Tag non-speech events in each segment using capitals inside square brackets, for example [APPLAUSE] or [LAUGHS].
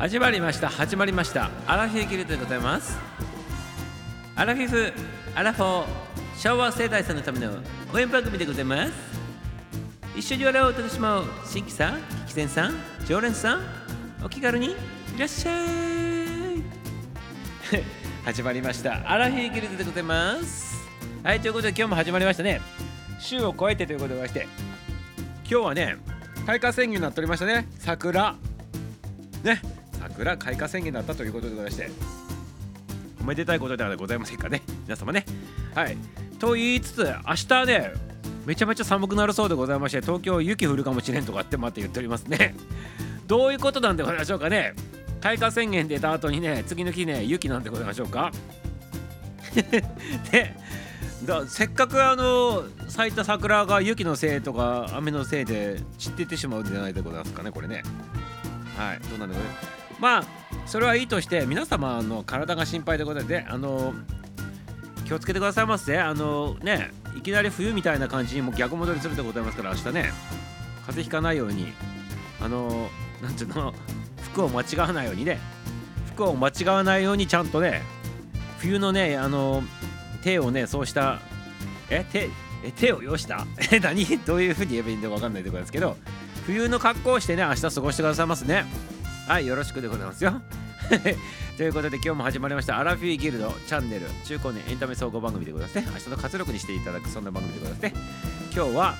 始まりました始まりました。アラフィフギルドでございます。アラフィフアラフォー昭和世代さんのための応援番組でございます。一緒に笑おうとしまう。新規さん聞き戦さん常連さんお気軽にいらっしゃい。[LAUGHS] 始まりました。アラフィフギルドでございます。はいということで今日も始まりましたね。週を超えてということでございまして今日はね開花宣言になっておりましたね。桜。ね。桜開花宣言だったということでございまして。おめでたいことではございませんかね。皆様ね。はい。と言いつつ明日ねめちゃめちゃ寒くなるそうでございまして東京雪降るかもしれんとかってまた言っておりますね。どういうことなんでございましょうかね。開花宣言出た後にね次の日ね雪なんでございましょうか。で [LAUGHS] だせっかくあの咲いた桜が雪のせいとか雨のせいで散っていってしまうんじゃないでございますかねこれね。はい。どうなんでございます？まあそれはいいとして皆様の体が心配でございであの気をつけてくださいませあのねいきなり冬みたいな感じにも逆戻りするでございますから明日ね風邪ひかないようにあのなんていうの服を間違わないようにね服を間違わないようにちゃんとね冬のねあの手をねそうしたえ手え手をよした？え [LAUGHS] 何？どういうふうに言えばいいんだか分かんないところですけど冬の格好をしてね明日過ごしてくださいますね。はいよろしくでございますよ。[LAUGHS] ということで今日も始まりましたアラフィーギルドチャンネル中高年エンタメ総合番組でございますね。明日の活力にしていただくそんな番組でございますね。今日は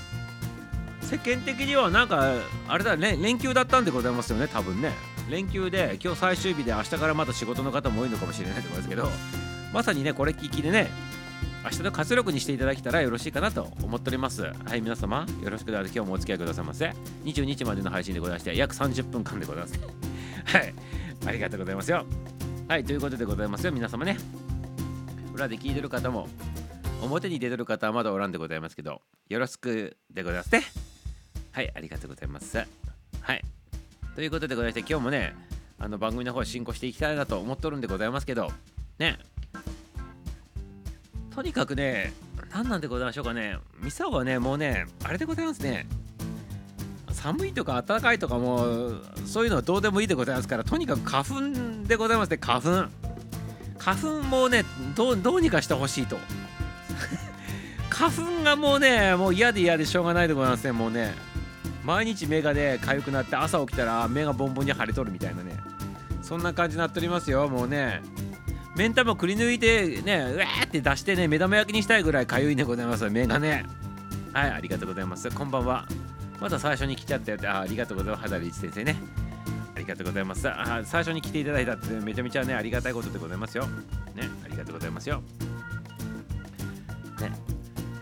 世間的にはなんかあれだね連休だったんでございますよね多分ね。連休で今日最終日で明日からまた仕事の方も多いのかもしれないと思いますけどまさにねこれ聞きでね明日の活力にしていただけたらよろしいかなと思っております。はい皆様よろしくでは今日もお付き合いくださいませ。22日までの配信でございまして約30分間でございます。[LAUGHS] はいありがとうございますよ。はいということでございますよ皆様ね。裏で聞いてる方も表に出てる方はまだおらんでございますけどよろしくでございますね。はいありがとうございます。はいということでございまして今日もねあの番組の方進行していきたいなと思っとるんでございますけどね。とにかくね何なんでございましょうかね。ミサオはねもうねあれでございますね。寒いとか暖かいとかもうそういうのはどうでもいいでございますからとにかく花粉でございますね花粉。花粉もねどうにかしてほしいと。[LAUGHS] 花粉がもうねもう嫌で嫌でしょうがないでございますねもうね。毎日目がね痒くなって朝起きたら目がボンボンに腫れとるみたいなね。そんな感じになっておりますよもうね。目ん玉くり抜いてねうわーって出してね目玉焼きにしたいぐらい痒いんでございます。目がね。はいありがとうございます。こんばんは。まだ最初に来ちゃったよって。あありがとうございます。肌リーチ先生ね。ありがとうございます。あ最初に来ていただいたってめちゃめちゃねありがたいことでございますよ。ねありがとうございますよ。ね。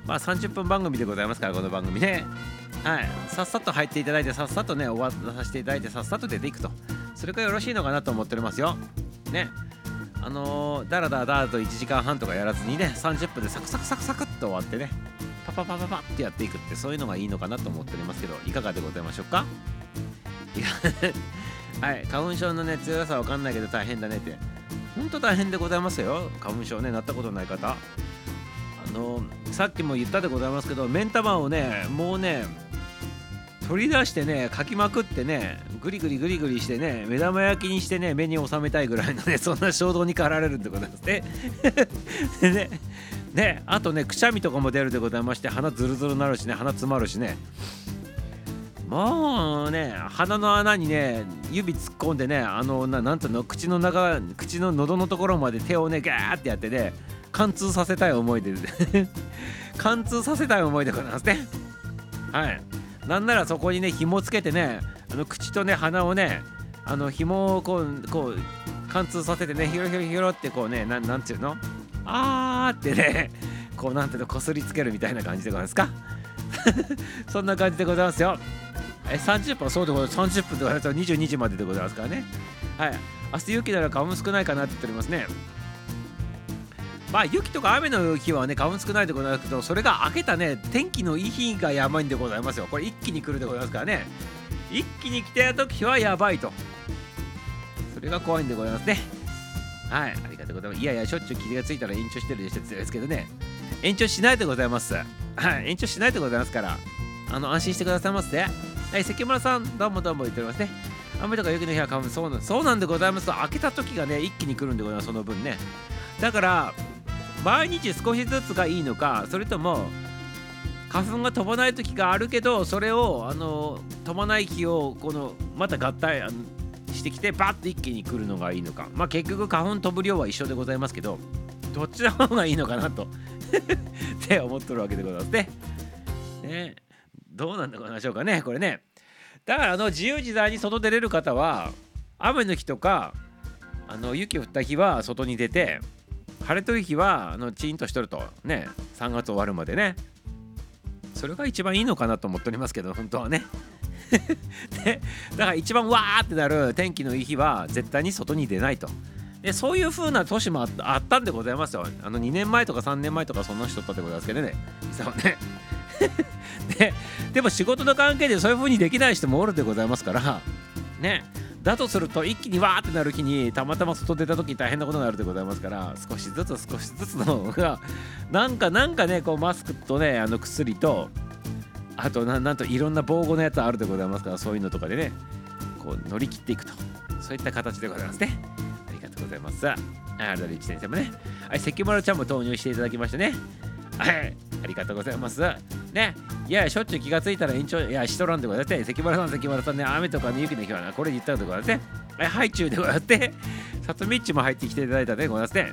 まあ30分番組でございますからこの番組ね。はい。さっさと入っていただいてさっさとね終わらさせていただいてさっさと出ていくと。それがよろしいのかなと思っておりますよ。ね。あのー、だらだらだらと1時間半とかやらずにね30分でサクサクサクサクっと終わってねパパパパパってやっていくってそういうのがいいのかなと思っておりますけどいかがでございましょうか？[LAUGHS] はい花粉症のね強さわかんないけど大変だねって。ほんと大変でございますよ。花粉症ねなったことない方。あのー、さっきも言ったでございますけど目ん玉をねもうね取り出してねかきまくってねグリグリグリグリしてね目玉焼きにしてね目に収めたいぐらいのね [LAUGHS] そんな衝動に駆られるんでございます。ね [LAUGHS] でねねあとねくしゃみとかも出るでございまして鼻ズルズルになるしね鼻詰まるしね。もうね鼻の穴にね指突っ込んでねあのななんていうの口の中口の喉のところまで手をねガーってやってね貫通させたい思いで [LAUGHS] 貫通させたい思いでございますね。はい。なんならそこにね紐つけてねあの口とね鼻をねあの紐をこうこう貫通させてねヒロヒロヒロってこうねなんなんていうの？あーってねこうなんていうの？こすりつけるみたいな感じでございますか？[LAUGHS] そんな感じでございますよ。え30分？そうでございます。30分でございます22時まででございますからね。はい。明日雪なら花粉少ないかなって言っておりますね。まあ雪とか雨の日はね花粉少ないでございますけどそれが明けたね天気のいい日がやばいんでございますよ。これ一気に来るでございますからね。一気に来た時はやばいと。それが怖いんでございますね。はい。ありがとうございます。いやいやしょっちゅう霧がついたら延長してるでしょですけどね。延長しないでございます。はい。延長しないでございますからあの安心してくださいませ。はい。関村さんどうもどうも言っておりますね。雨とか雪の日は花粉そうなんそうなんでございますと開けた時がね一気に来るんでございますその分ね。だから毎日少しずつがいいのかそれとも花粉が飛ばない時があるけどそれをあの飛ばない日をこのまた合体してきてバッと一気に来るのがいいのかまあ結局花粉飛ぶ量は一緒でございますけどどっちの方がいいのかなと [LAUGHS] って思っとるわけでございますね。ねどうなんでございましょうかねこれね。だからあの自由自在に外出れる方は雨の日とかあの雪降った日は外に出て晴れとる日はあのチーンとしとるとね3月終わるまでね。それが一番いいのかなと思っておりますけど本当はね。[LAUGHS] でだから一番わーってなる天気のいい日は絶対に外に出ないと。でそういう風な年もあったんでございますよ。あの2年前とか3年前とかそんな人だったでございますけどね。そうね。[LAUGHS] ででも仕事の関係でそういう風にできない人もおるでございますから。ね。だとすると一気にわーってなる日にたまたま外出た時に大変なことになるでございますから少しずつ少しずつのがなんかなんかねこうマスクとねあの薬とあとなんといろんな防護のやつあるでございますからそういうのとかでねこう乗り切っていくとそういった形でございますね。ありがとうございます。あダリッチ先生もね。はい関村ちゃんも投入していただきましてね。はいありがとうございます。ね。いやしょっちゅう気がついたら延長いやしとらんでございます関村さん関村さんね。雨とかね雪の日はなこれ言ったらでございますねはいハイチュウでございますね。[LAUGHS] さとみっちも入ってきていただいたでございますね。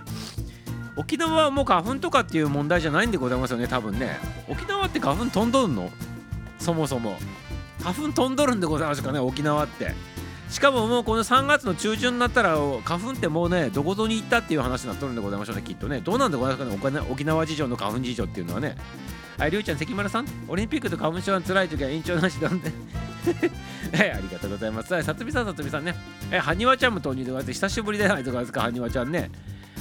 沖縄はもう花粉とかっていう問題じゃないんでございますよね多分ね。沖縄って花粉飛んどるの？そもそも。花粉飛んどるんでございますかね沖縄って。しかももうこの3月の中旬になったら花粉ってもうねどこぞに行ったっていう話になっとるんでございましょうねきっとねどうなんでございますかね沖縄事情の花粉事情っていうのはねはい、りゅうちゃん、関村さん、オリンピックと花粉症が辛い時は延長なしなんではい、ありがとうございます。さつみさん、さつみさんね。え、はにわちゃんも投入でございます。久しぶりでないとかですか、はにわちゃんね。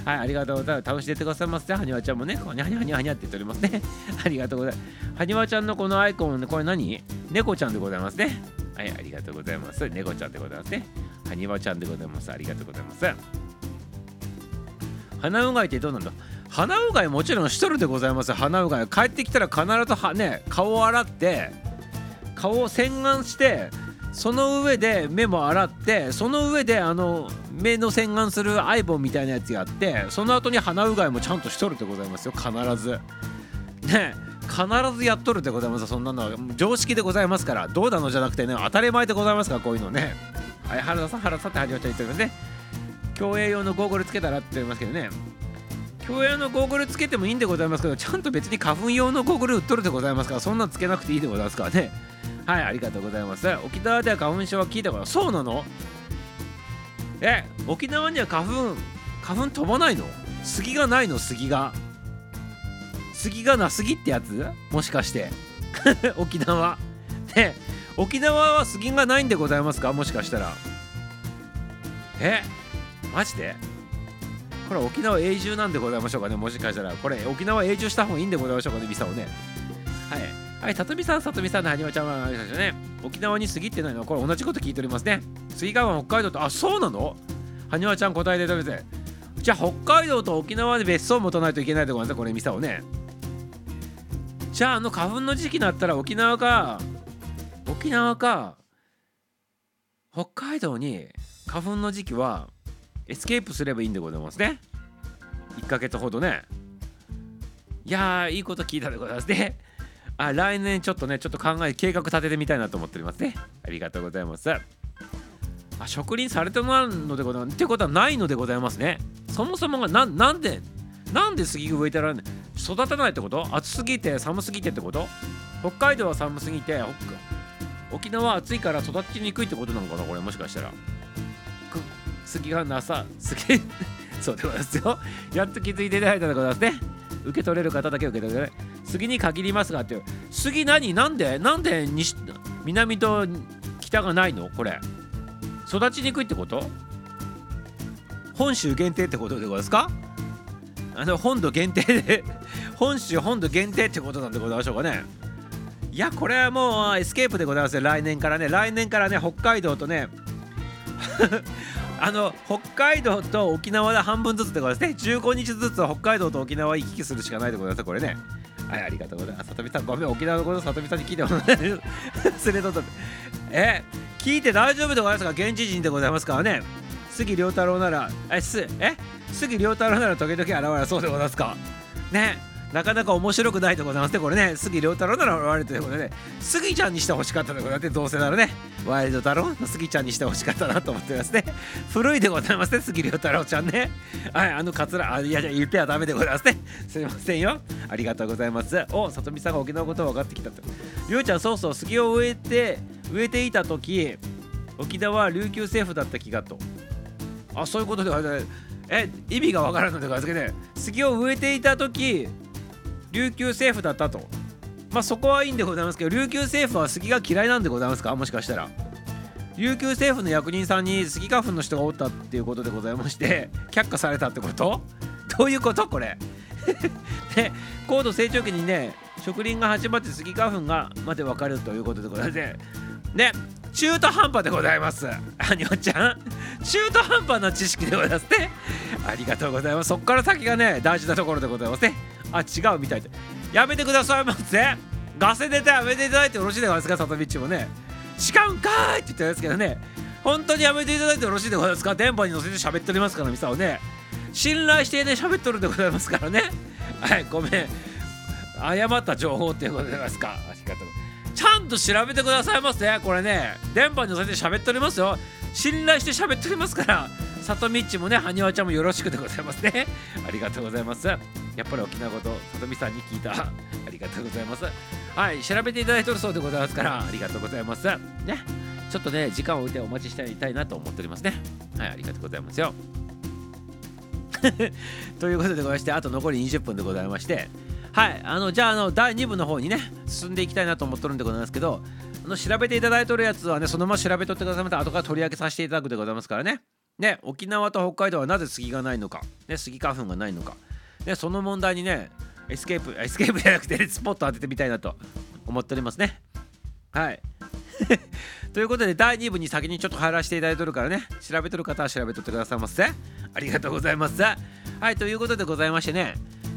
はい、ありがとうございます。楽しんでてくださいますね。はにわちゃんもね、はにゃはにゃはにゃはにゃって言っておりますね。ありがとうございます。はにわちゃんのこのアイコン、これ何猫ちゃんでございますね。はい、ありがとうございます。猫ちゃんでございますね。はにわちゃんでございます。ありがとうございます。鼻うがいってどうなんだ？鼻うがいもちろんしとるでございます鼻うがい帰ってきたら必ずはね顔を洗って顔を洗顔してその上で目も洗ってその上であの目の洗顔するアイボンみたいなやつやってその後に鼻うがいもちゃんとしとるでございますよ必ずね必ずやっとるでございますそんなのは常識でございますからどうなのじゃなくてね当たり前でございますからこういうのね。はい原田さん原田さんって始まっちゃってますね競泳用のゴーグルつけたらって言いますけどね競泳のゴーグルつけてもいいんでございますけどちゃんと別に花粉用のゴーグル売っとるでございますからそんなのつけなくていいでございますからね。はいありがとうございます。沖縄では花粉症は聞いたことそうなの。え沖縄には花粉花粉飛ばないの？杉がないの？杉が。杉がなすぎってやつ？もしかして。[LAUGHS] 沖縄。ね。沖縄は杉がないんでございますか？もしかしたら。え？マジで？これ沖縄永住なんでございましょうかね？もしかしたら。これ沖縄永住した方がいいんでございましょうかね？ビザをね。はい。はいさとみさんさとみさんのはにわちゃんはね。沖縄に過ぎってないのはこれ同じこと聞いておりますね。水川湾北海道とあそうなの？はにわちゃん答えて食べてじゃあ北海道と沖縄で別荘を持たないといけないでございますこれミサをね。じゃああの花粉の時期になったら沖縄か。沖縄か。北海道に花粉の時期はエスケープすればいいんでございますね。1ヶ月ほどね。いやーいいこと聞いたでございますね。あ来年ちょっとねちょっと考え計画立ててみたいなと思っておりますね。ありがとうございます。あ植林されてないのでございます。ってことはないのでございますね。そもそもがななんでなんで杉が植えてられない育てないってこと？暑すぎて寒すぎてってこと？北海道は寒すぎて沖縄は暑いから育ちにくいってことなのかなこれもしかしたら。杉がなさ杉 [LAUGHS] そうでございますよ。やっと気づいていただいたでございますね。受け取れる方だけ受け取れる。杉に限りますがっていう。杉何？なんで？なんで西南と北がないの？これ。育ちにくいってこと？本州限定ってことでございますか？あの本土限定で [LAUGHS] 本州本土限定ってことなんでございましょうかね。いやこれはもうエスケープでございますね。来年からね。来年からね北海道とね [LAUGHS] あの北海道と沖縄で半分ずつでございますね。15日ずつ北海道と沖縄行き来するしかないでございますこれね。はいありがとうございます。さとみさんごめん沖縄のことさとみさんに聞いてもらえる。スレッドえ聞いて大丈夫でございますか？現地人でございますからね。杉良太郎ならえすえ？杉良太郎なら時々現れそうでございますか？ね。なかなか面白くないでございますねこれね。杉良太郎なら現れるということで杉ちゃんにしてほしかったでございますどうせならね。ワイルド太郎の杉ちゃんにしてほしかったなと思ってますね。古いでございますね杉良太郎ちゃんね。はいあのカツラあいやいや言ってはダメでございますね。すいませんよ。ありがとうございます。お里見さんが沖縄のことを分かってきたと。りょうちゃんそうそう杉を植えて植えていた時沖縄は琉球政府だった気がと。あそういうことではない。え意味がわからんのでございますけね杉を植えていた時琉球政府だったと。まあそこはいいんでございますけど琉球政府は杉が嫌いなんでございますか？もしかしたら。琉球政府の役人さんにスギ花粉の人がおったっていうことでございまして却下されたってこと？どういうことこれ？で [LAUGHS] 高度成長期にね植林が始まってスギ花粉がまで分かるということでございまして。ね中途半端でございます。あにょちゃん？中途半端な知識でございますね。ありがとうございます。そっから先がね大事なところでございますね。あ違うみたいで。やめてくださいませ。ガセネタやめていただいてよろしいでございますか里道もね。違うんかいって言ったんですけどね。本当にやめていただいてよろしいでございますか。電波に乗せて喋っておりますからミサをね。信頼してね喋っとるでございますからね。はいごめん。誤った情報っていうことでございますか。ありがとうございます。ちゃんと調べてくださいませこれね電波に乗せて喋っておりますよ信頼して喋っておりますから里みっちもね、はにわちゃんもよろしくでございますね。[LAUGHS] ありがとうございます。やっぱり沖縄こと里見さんに聞いた。[LAUGHS] ありがとうございます。はい、調べていただいておるそうでございますから、ありがとうございます。ね、ちょっとね、時間を置いてお待ちしていたいなと思っておりますね。はい、ありがとうございますよ。[LAUGHS] ということでございまして、あと残り20分でございまして、はい、あのじゃああの第2部の方にね、進んでいきたいなと思ってるんでございますけど、あの調べていただいてるやつはね、そのまま調べとってくださいまた後から取り上げさせていただくでございますからね。ね、沖縄と北海道はなぜ杉がないのか、ね、杉花粉がないのか、ね、その問題にね、エスケープ、[LAUGHS] エスケープじゃなくて、スポット当ててみたいなと思っておりますね。はい。[LAUGHS] ということで、第2部に先にちょっと入らせていただいてるからね、調べてる方は調べとってくださいませ。ありがとうございます。はい、ということでございましてね、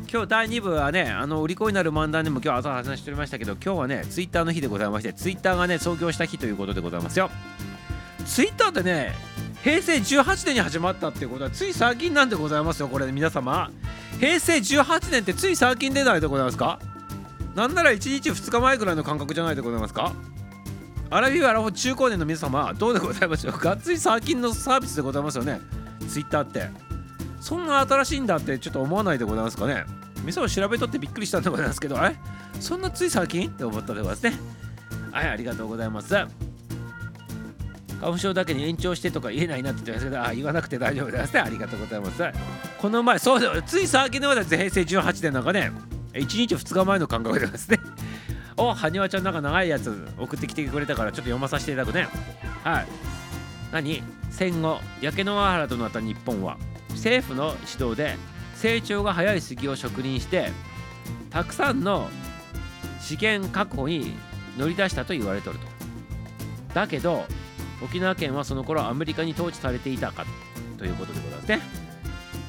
今日第2部はね、あの売り子になる漫談でも今日朝話しておりましたけど、今日はね、ツイッターの日でございまして、ツイッターがね、創業した日ということでございますよ。ツイッターってね、平成18年に始まったっていうことはつい最近なんでございますよこれ皆様。平成18年ってつい最近でないでございますか？なんなら1日2日前ぐらいの感覚じゃないでございますか？アラビアラフォ中高年の皆様どうでございましょうか？つい最近のサービスでございますよね。ツイッターって。そんな新しいんだってちょっと思わないでございますかね？店を調べとってびっくりしたんでございますけどえそんなつい最近？って思ったでございますねはいありがとうございます花粉症だけに延長してとか言えないなって言ってますけど、あ言わなくて大丈夫ですね。ありがとうございます。この前、そうだ、つい最近のまで平成18年なんかね、1日2日前の感覚でですね。[LAUGHS] お、はにわちゃんなんか長いやつ送ってきてくれたからちょっと読まさせていただくね。はい。何？戦後、焼け野原となった日本は、政府の指導で成長が早い杉を植林して、たくさんの資源確保に乗り出したと言われておると。だけど、沖縄県はその頃アメリカに統治されていたかということでございますね。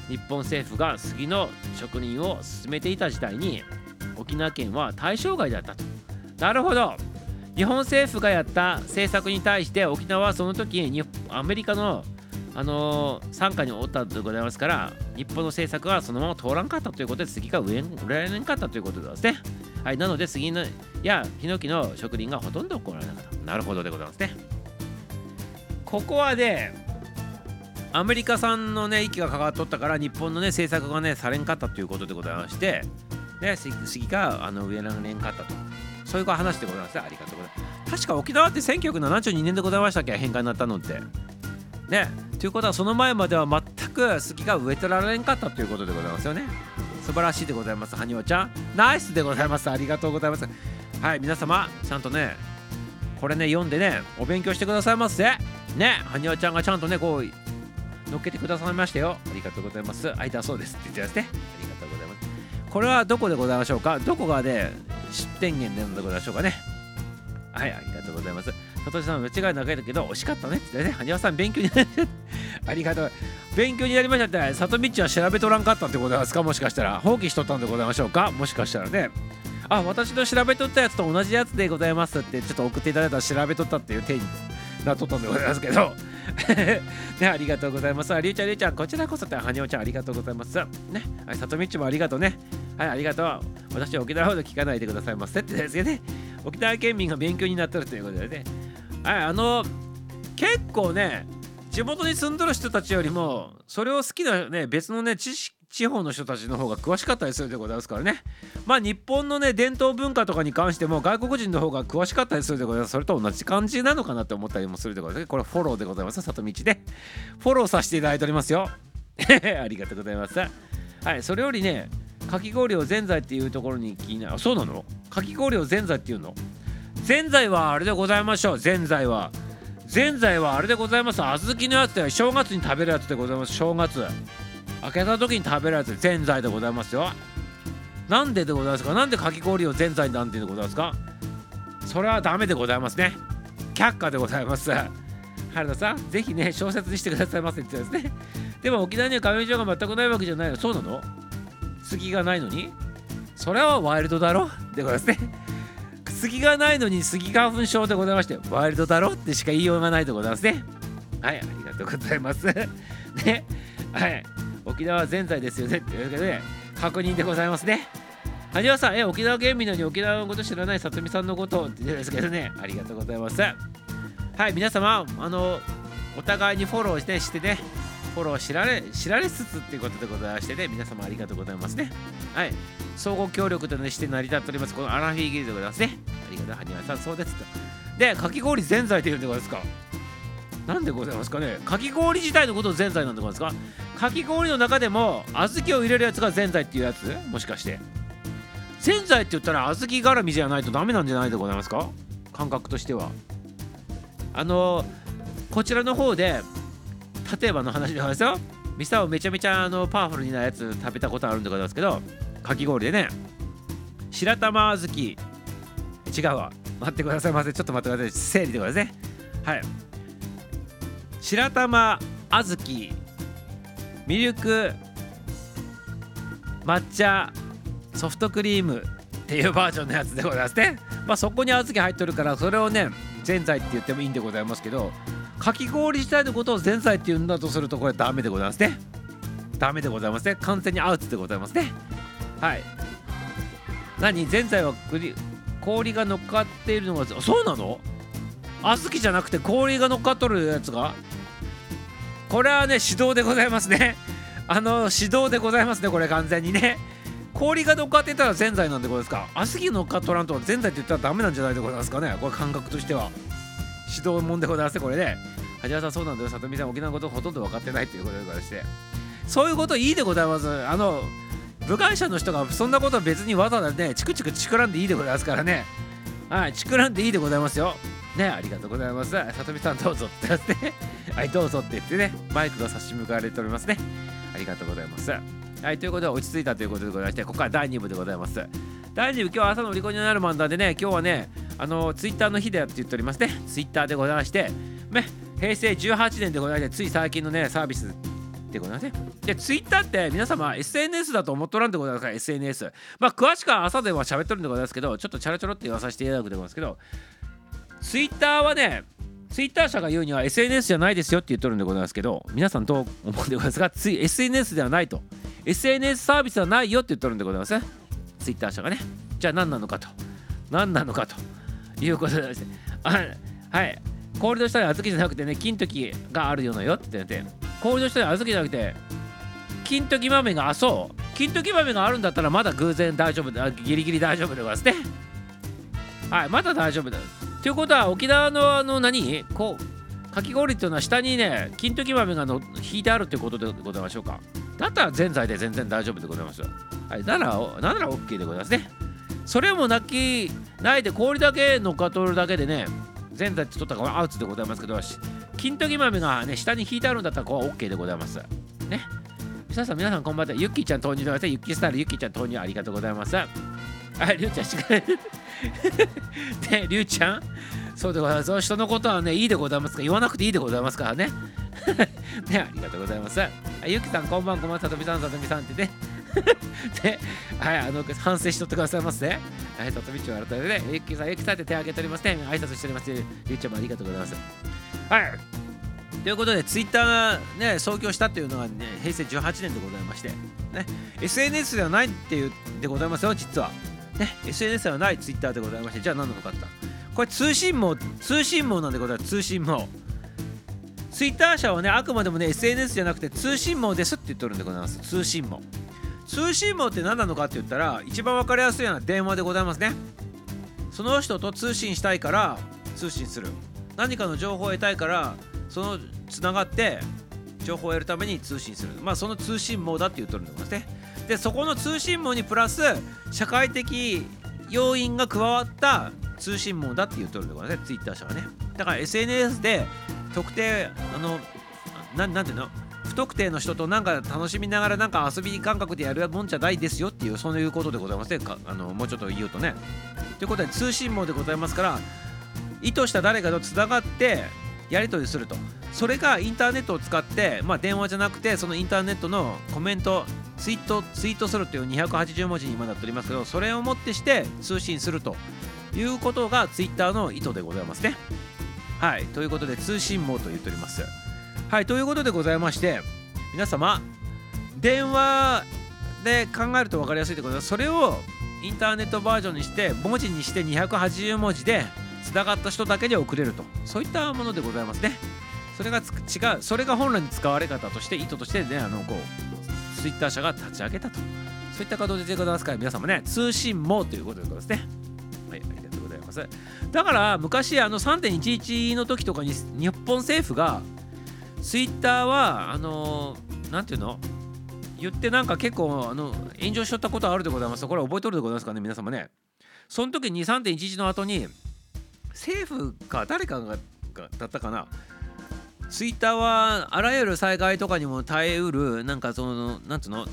日本政府が杉の職人を進めていた時代に沖縄県は対象外だったと。なるほど。日本政府がやった政策に対して沖縄はその時にアメリカのあの、傘下におったでございますから日本の政策はそのまま通らんかったということで杉が売られんかったということですね。はいなので杉のやヒノキの植林がほとんど行われなかった。なるほどでございますね。ここはねアメリカ産のね息がかかっとったから日本のね政策がねされんかったということでございましてね杉があの上られんかったと。そういう話でございますね。ありがとうございます。確か沖縄って1972年でございましたっけ？返還になったのって。ね。ということはその前までは全く杉が植えてられんかったということでございますよね。素晴らしいでございます。はにわちゃん。ナイスでございます。ありがとうございます。はい皆様ちゃんとねこれね読んでねお勉強してくださいませねはにわちゃんがちゃんとねこう乗っけてくださいましたよ。ありがとうございます。あいたそうですって言ってますね。ありがとうございます。これはどこでございましょうか？どこがで出店源でございましょうかね？はいありがとうございます。さとしさん間違い長いだけど惜しかったねってね。はにわさん勉強になりました。ありがとう。勉強になりましたって里道は調べとらんかったってことですか？もしかしたら。放棄しとったんでございましょうか？もしかしたらね。あ私の調べとったやつと同じやつでございますってちょっと送っていただいたら調べとったっていう手になっとったんでございますけど。[LAUGHS] ねありがとうございます。りゅうちゃんりゅうちゃんこちらこそってはにおちゃんありがとうございます。ねはいさとみっちもありがとうね。はいありがとう。私は沖縄ほど聞かないでくださいませってですけどね。沖縄県民が勉強になってるということでね。はいあの結構ね地元に住んどる人たちよりもそれを好きなね別のね知識地方の人たちの方が詳しかったりするでございますからね。まあ日本のね伝統文化とかに関しても外国人の方が詳しかったりするでございます。それと同じ感じなのかなって思ったりもするでございます。これフォローでございます。里道で。フォローさせていただいておりますよ。[LAUGHS] ありがとうございます。はいそれよりねかき氷をぜんざいっていうところに気になるそうなの？かき氷をぜんざいっていうの？ぜんはあれでございましょう。ぜんは。ぜんはあれでございます。小豆のやつで正月に食べるやつでございます。正月。開けた時に食べるやつぜんでございますよ。なんででございますか？なんでかき氷をぜんざいなんていうでございますか？それはダメでございますね。却下でございます。原田さんぜひね小説にしてくださいませって言ってですね。でも沖縄には亀状が全くないわけじゃないの。そうなの？杉がないのに？それはワイルドだろ？でございますね。杉がないのに杉花粉症でございましてワイルドだろってしか言いようがないでございますね。はいありがとうございます。[LAUGHS] ね。はい。沖縄全在ですよね。というわけで確認でございますね。はじめさんえ沖縄県民なのに沖縄のこと知らないさとみさんのことって言うんですけどね。ありがとうございます。はい皆様あのお互いにフォローしてしてね。フォロー知られ知られつつっていうことでございましてね皆様ありがとうございますね。はい。相互協力として成り立っております。このアラフィーギルでございますね。ありがとうはじめさん。そうですとでかき氷全在って言うんでございますか？なんでございますかね？かき氷自体のことをぜんざいなんでございますか？かき氷の中でも小豆を入れるやつがぜんざいっていうやつ？もしかして。ぜんざいって言ったら小豆絡みじゃないとダメなんじゃないでございますか？感覚としては。あのこちらの方で例えばの話でございますよ。ミサオめちゃめちゃあのパワフルになるやつ食べたことあるんでございますけどかき氷でね。白玉小豆。違うわ。待ってください。ませちょっと待ってください。整理でございますね。はい。白玉小豆。ミルク。抹茶。ソフトクリーム。っていうバージョンのやつでございますね。まあそこに小豆入っとるからそれをねぜんざいって言ってもいいんでございますけどかき氷自体のことをぜんざいって言うんだとするとこれダメでございますね。ダメでございますね。完全にアウトでございますね。はい。何？ぜんざいは氷が乗っかっているのがそうなの？小豆じゃなくて氷が乗っかっとるやつが？これはね指導でございますね。あの指導でございますねこれ完全にね。氷が乗っかってたらぜんざいなんでございますか？小豆乗っかっとらんとぜんざいって言ったらダメなんじゃないでございますかね？これ感覚としては。指導もんでございますこれね。はじめさんそうなんだよ。里見さん沖縄のことほとんど分かってないっていうことでございまして。そういうこといいでございます。あの部外者の人がそんなこと別にわざわざねチクチクチクらんでいいでございますからね。はいチクらんでいいでございますよ。ねありがとうございます。里見さんどうぞってやってね。はいどうぞって言ってね。[LAUGHS] バイクが差し向かわれておりますね。ありがとうございます。はいということで落ち着いたということでございましてここから第2部でございます。第2部今日は朝の売り子になる漫談でね今日はねあのツイッターの日だよって言っておりますねツイッターでございましてね平成18年でございましてつい最近のねサービスでございますね。で、ツイッターって皆様 SNS だと思っとらんでございますか、SNS。まあ、詳しくは朝では喋っとるんでございますけど、ちょっとチャラチャラって言わさせていただくでございますけど、ツイッターはね、ツイッター社が言うには SNS じゃないですよって言っとるんでございますけど、皆さんどう思うんでございますか？つい SNS ではないと。SNS サービスはないよって言っとるんでございますね。ツイッター社がね。じゃあ何なのかと。何なのかということであはい。氷の下に小豆じゃなくてね、金時があるよのよって言って氷の下に小豆じゃなくて、金時豆が、あ、そう。金時豆があるんだったらまだ偶然大丈夫で、ギリギリ大丈夫でございますね。はい、まだ大丈夫だ。ということは沖縄のあの何？こうかき氷っていうのは下にね金時豆がの引いてあるってことでございましょうかだったらぜんざいで全然大丈夫でございますはいならなら OK でございますねそれもなきないで氷だけ乗っかっとるだけでねぜんざいって取ったかアウトでございますけど金時豆がね下に引いてあるんだったらこう OK でございますね皆さん皆さんこんばんはゆっきーちゃん投入でございますゆっきースタイルゆっきーちゃん投入ありがとうございますはい、りゅうちゃん、しか。[LAUGHS] ね、りゅうちゃん、そうでございます。人のことはね、いいでございますか？言わなくていいでございますからね。[LAUGHS] ね、ありがとうございます。ゆきさん、こんばんこんばん、さとみさん、さとみさんってね。で、[LAUGHS] はい、あの、反省しとってくださいませ、ね。はい、さとみちを改めてね、ゆきさん、ゆきさんって手挙げておりますね。挨拶しております。りゅうちゃんもありがとうございます。はい。ということでツイッターがね創業したっていうのはね平成18年でございましてね。SNS ではないっていうでございますよ実は。ね。SNS ではないツイッターでございましてじゃあ何なのかって。これ通信網通信網なんでございます。通信網。ツイッター社はねあくまでもね SNS じゃなくて通信網ですって言っとるんでございます。通信網。通信網って何なのかって言ったら一番分かりやすいのは電話でございますね。その人と通信したいから通信する。何かの情報を得たいからそのつながって情報を得るために通信する。まあその通信網だって言っとるんでございますね。でそこの通信網にプラス社会的要因が加わった通信網だって言っとるんでございますねツイッター社はね。だから SNS で特定あのななんていうの？不特定の人となんか楽しみながらなんか遊び感覚でやるもんじゃないですよっていうそういうことでございますねあのもうちょっと言うとね。ということで通信網でございますから意図した誰かとつながってやり取りすると。それがインターネットを使って、まあ、電話じゃなくてそのインターネットのコメントツイートツイートするという280文字に今なっておりますけどそれをもってして通信すると。いうことがツイッターの意図でございますね。はい。ということで通信網と言っております。はいということでございまして皆様電話で考えると分かりやすいということでそれをインターネットバージョンにして文字にして280文字でつながった人だけで送れると。そういったものでございますね。それが違うそれが本来の使われ方として意図としてねあのこうツイッター社が立ち上げたと。そういった形でございますから皆様ね通信網ということでございますね。はいありがとうございます。だから昔あの3.11の時とかに日本政府がツイッターはあの何ていうの？言ってなんか結構あの炎上しちゃったことあるでございます。これ覚えとるでございますかね皆様ね。その時に3.11の後に政府か誰かがだったかな。ツイッターはあらゆる災害とかにも耐えうるなんかそのなんつうの？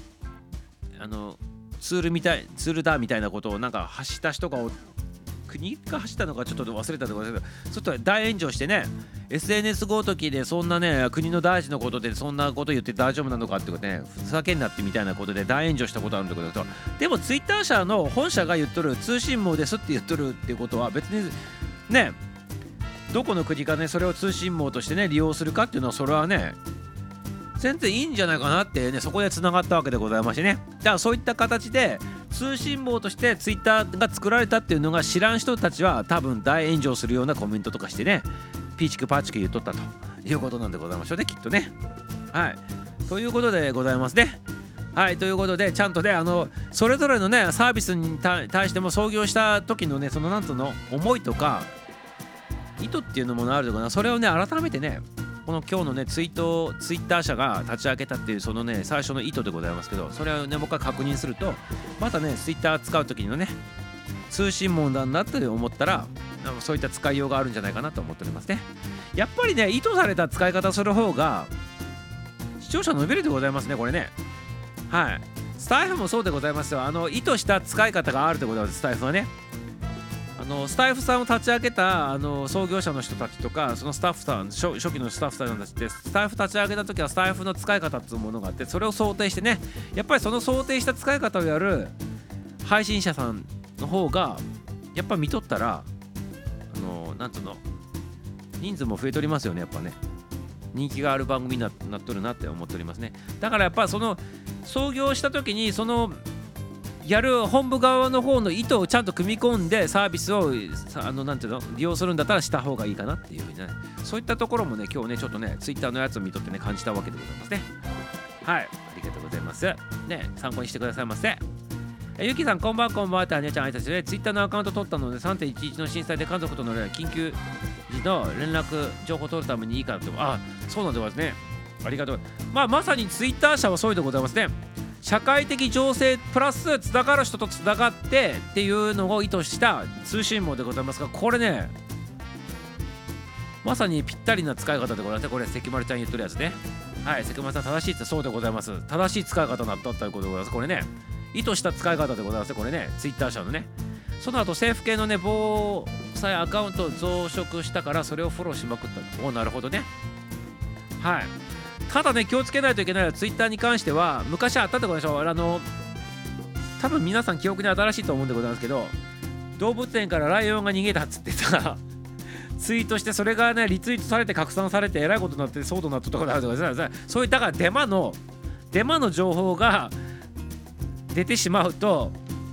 あのツールみたいツールだみたいなことをなんか発した人が国が走ったのかちょっと忘れたところですけどちょっと大炎上してね SNS ごときでそんなね国の大事のことでそんなこと言って大丈夫なのかってことねふざけんなってみたいなことで大炎上したことあるんだけどでもツイッター社の本社が言っとる通信網ですって言っとるっていうことは別にねどこの国がねそれを通信網としてね利用するかっていうのはそれはね全然いいんじゃないかなってねそこでつながったわけでございましてね。だからそういった形で通信網としてツイッターが作られたっていうのが知らん人たちは多分大炎上するようなコメントとかしてねピーチクパーチク言っとったということなんでございましょうねきっとね。はい。ということでございますね。はい。ということでちゃんとねあのそれぞれのねサービスに対しても創業した時のねそのなんとの思いとか意図っていうのもあるのかな。それをね改めてねこの今日のねツイートツイッター社が立ち上げたっていうそのね最初の意図でございますけどそれをね僕は確認するとまたねツイッター使う時のね通信網なんだって思ったらそういった使いようがあるんじゃないかなと思っておりますね。やっぱりね意図された使い方する方が視聴者伸びるでございますねこれね。はい。スタイフもそうでございますよ。あの意図した使い方があるでございますスタイフはね。あのスタイフさんを立ち上げたあの創業者の人たちとかそのスタッフさん初初期のスタッフさんたちってスタイフ立ち上げた時はスタイフの使い方っていうものがあってそれを想定してねやっぱりその想定した使い方をやる配信者さんの方がやっぱ見とったらあのなんつうの人数も増えとりますよねやっぱね。人気がある番組になっとるなって思っておりますね。だからやっぱその創業した時にそのやる本部側の方の意図をちゃんと組み込んでサービスをあのなんていうの利用するんだったらした方がいいかなっていうふうにね。そういったところもね今日ねちょっとねツイッターのやつを見とってね感じたわけでございますね。はい。ありがとうございます。ね参考にしてくださいませ。ゆきさんこんばんこんばんはってあねちゃん挨拶でツイッターのアカウント取ったので3.11の震災で家族との緊急時の連絡情報取るためにいいかなと。あそうなんでございますね。ありがとう。まあまさにツイッター社はそういうでございますね。社会的情勢プラスつながる人とつながってっていうのを意図した通信網でございますがこれねまさにぴったりな使い方でございます。これ関丸ちゃん言ってるやつね。はい関丸さん正しいってそうでございます。正しい使い方になったということでございます。これね意図した使い方でございます。これねツイッター社のね。その後政府系のね防災アカウントを増殖したからそれをフォローしまくった。おおなるほどね。はい。ただね気をつけないといけないのはツイッターに関しては昔あったってことでしょ。あの多分皆さん記憶に新しいと思うんでございますけど動物園からライオンが逃げたっつってさ [LAUGHS] ツイートしてそれがねリツイートされて拡散されてえらいことになって騒動になったとかだとかそういったからデマのデマの情報が出てしまうと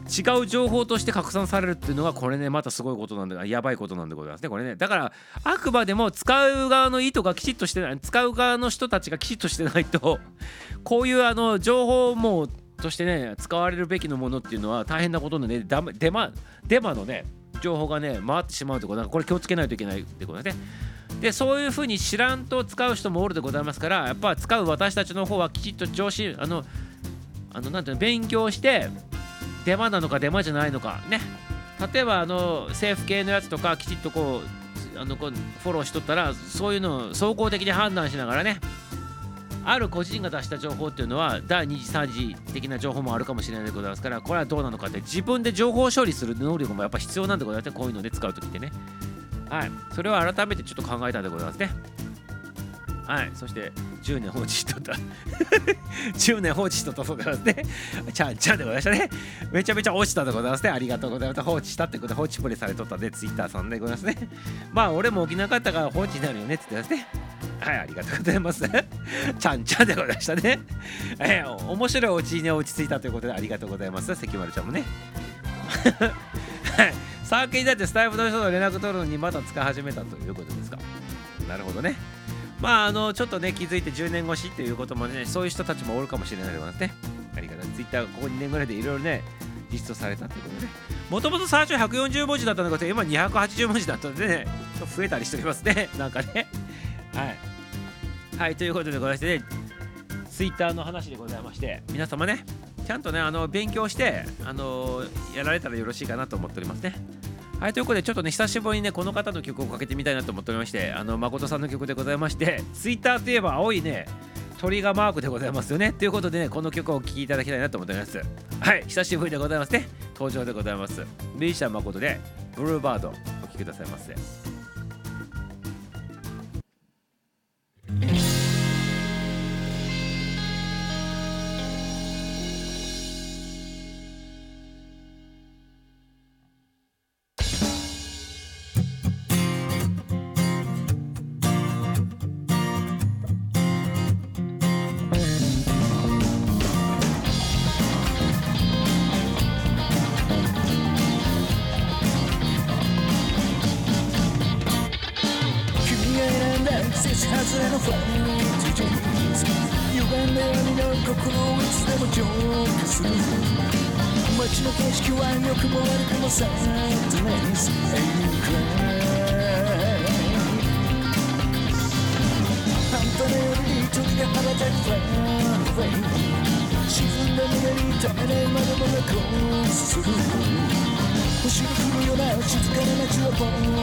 違う情報として拡散されるっていうのがこれねまたすごいことなんでやばいことなんでございますね。これね。だからあくまでも使う側の意図がきちっとしてない。使う側の人たちがきちっとしてないとこういうあの情報もとしてね使われるべきのものっていうのは大変なことでねデマデマのね情報がね回ってしまうってことこれ気をつけないといけないってことですね。でそういうふうに知らんと使う人もおるでございますからやっぱ使う私たちの方はきちっと上司あのあのなんていうの勉強してデマなのかデマじゃないのかね。例えばあの政府系のやつとかきちっとこうあのこうフォローしとったらそういうのを総合的に判断しながらねある個人が出した情報っていうのは第2次3次的な情報もあるかもしれないでございますからこれはどうなのかって自分で情報処理する能力もやっぱ必要なんでございますね。こういうので使う時ってね。はい。それを改めてちょっと考えたんでございますね。はいそして10年放置しとった [LAUGHS] 10年放置しとったそうでございますねちゃんちゃんでございましたねめちゃめちゃ落ちたでございますねありがとうございます放置したってことで放置プレイされとったでツイッターさんでございますね [LAUGHS] まあ俺も起きなかったから放置になるよねって言ってますねはい、ありがとうございます。[LAUGHS] ちゃんちゃんでございましたね。えー、面白いお家に落ち着いたということでありがとうございます。関丸ちゃんもね。はい、サーケにだってスタイフの人と連絡取るのにまた使い始めたということですか。なるほどね。まあ、あの、ちょっとね、気づいて10年越しっていうこともね、そういう人たちもおるかもしれないでございますね。ありがとう。ツイッターここ2年ぐらいでいろいろね、実装されたってことでね。もともと最初140文字だったんだけど、今280文字だったのでね、増えたりしておりますね。[LAUGHS] なんかね。はい。はい、ということでございましてね、ツイッターの話でございまして、皆様ね、ちゃんとね、あの勉強して、あのやられたらよろしいかなと思っておりますね。はい、ということで、ちょっとね、久しぶりにね、この方の曲をかけてみたいなと思っておりまして、あの、誠さんの曲でございまして、ツイッターといえば青いね、鳥がマークでございますよね。ということでね、この曲をお聴きいただきたいなと思っております。はい、久しぶりでございますね。登場でございます。ミュージシャン誠で、ブルーバード、お聴きくださいませ。シ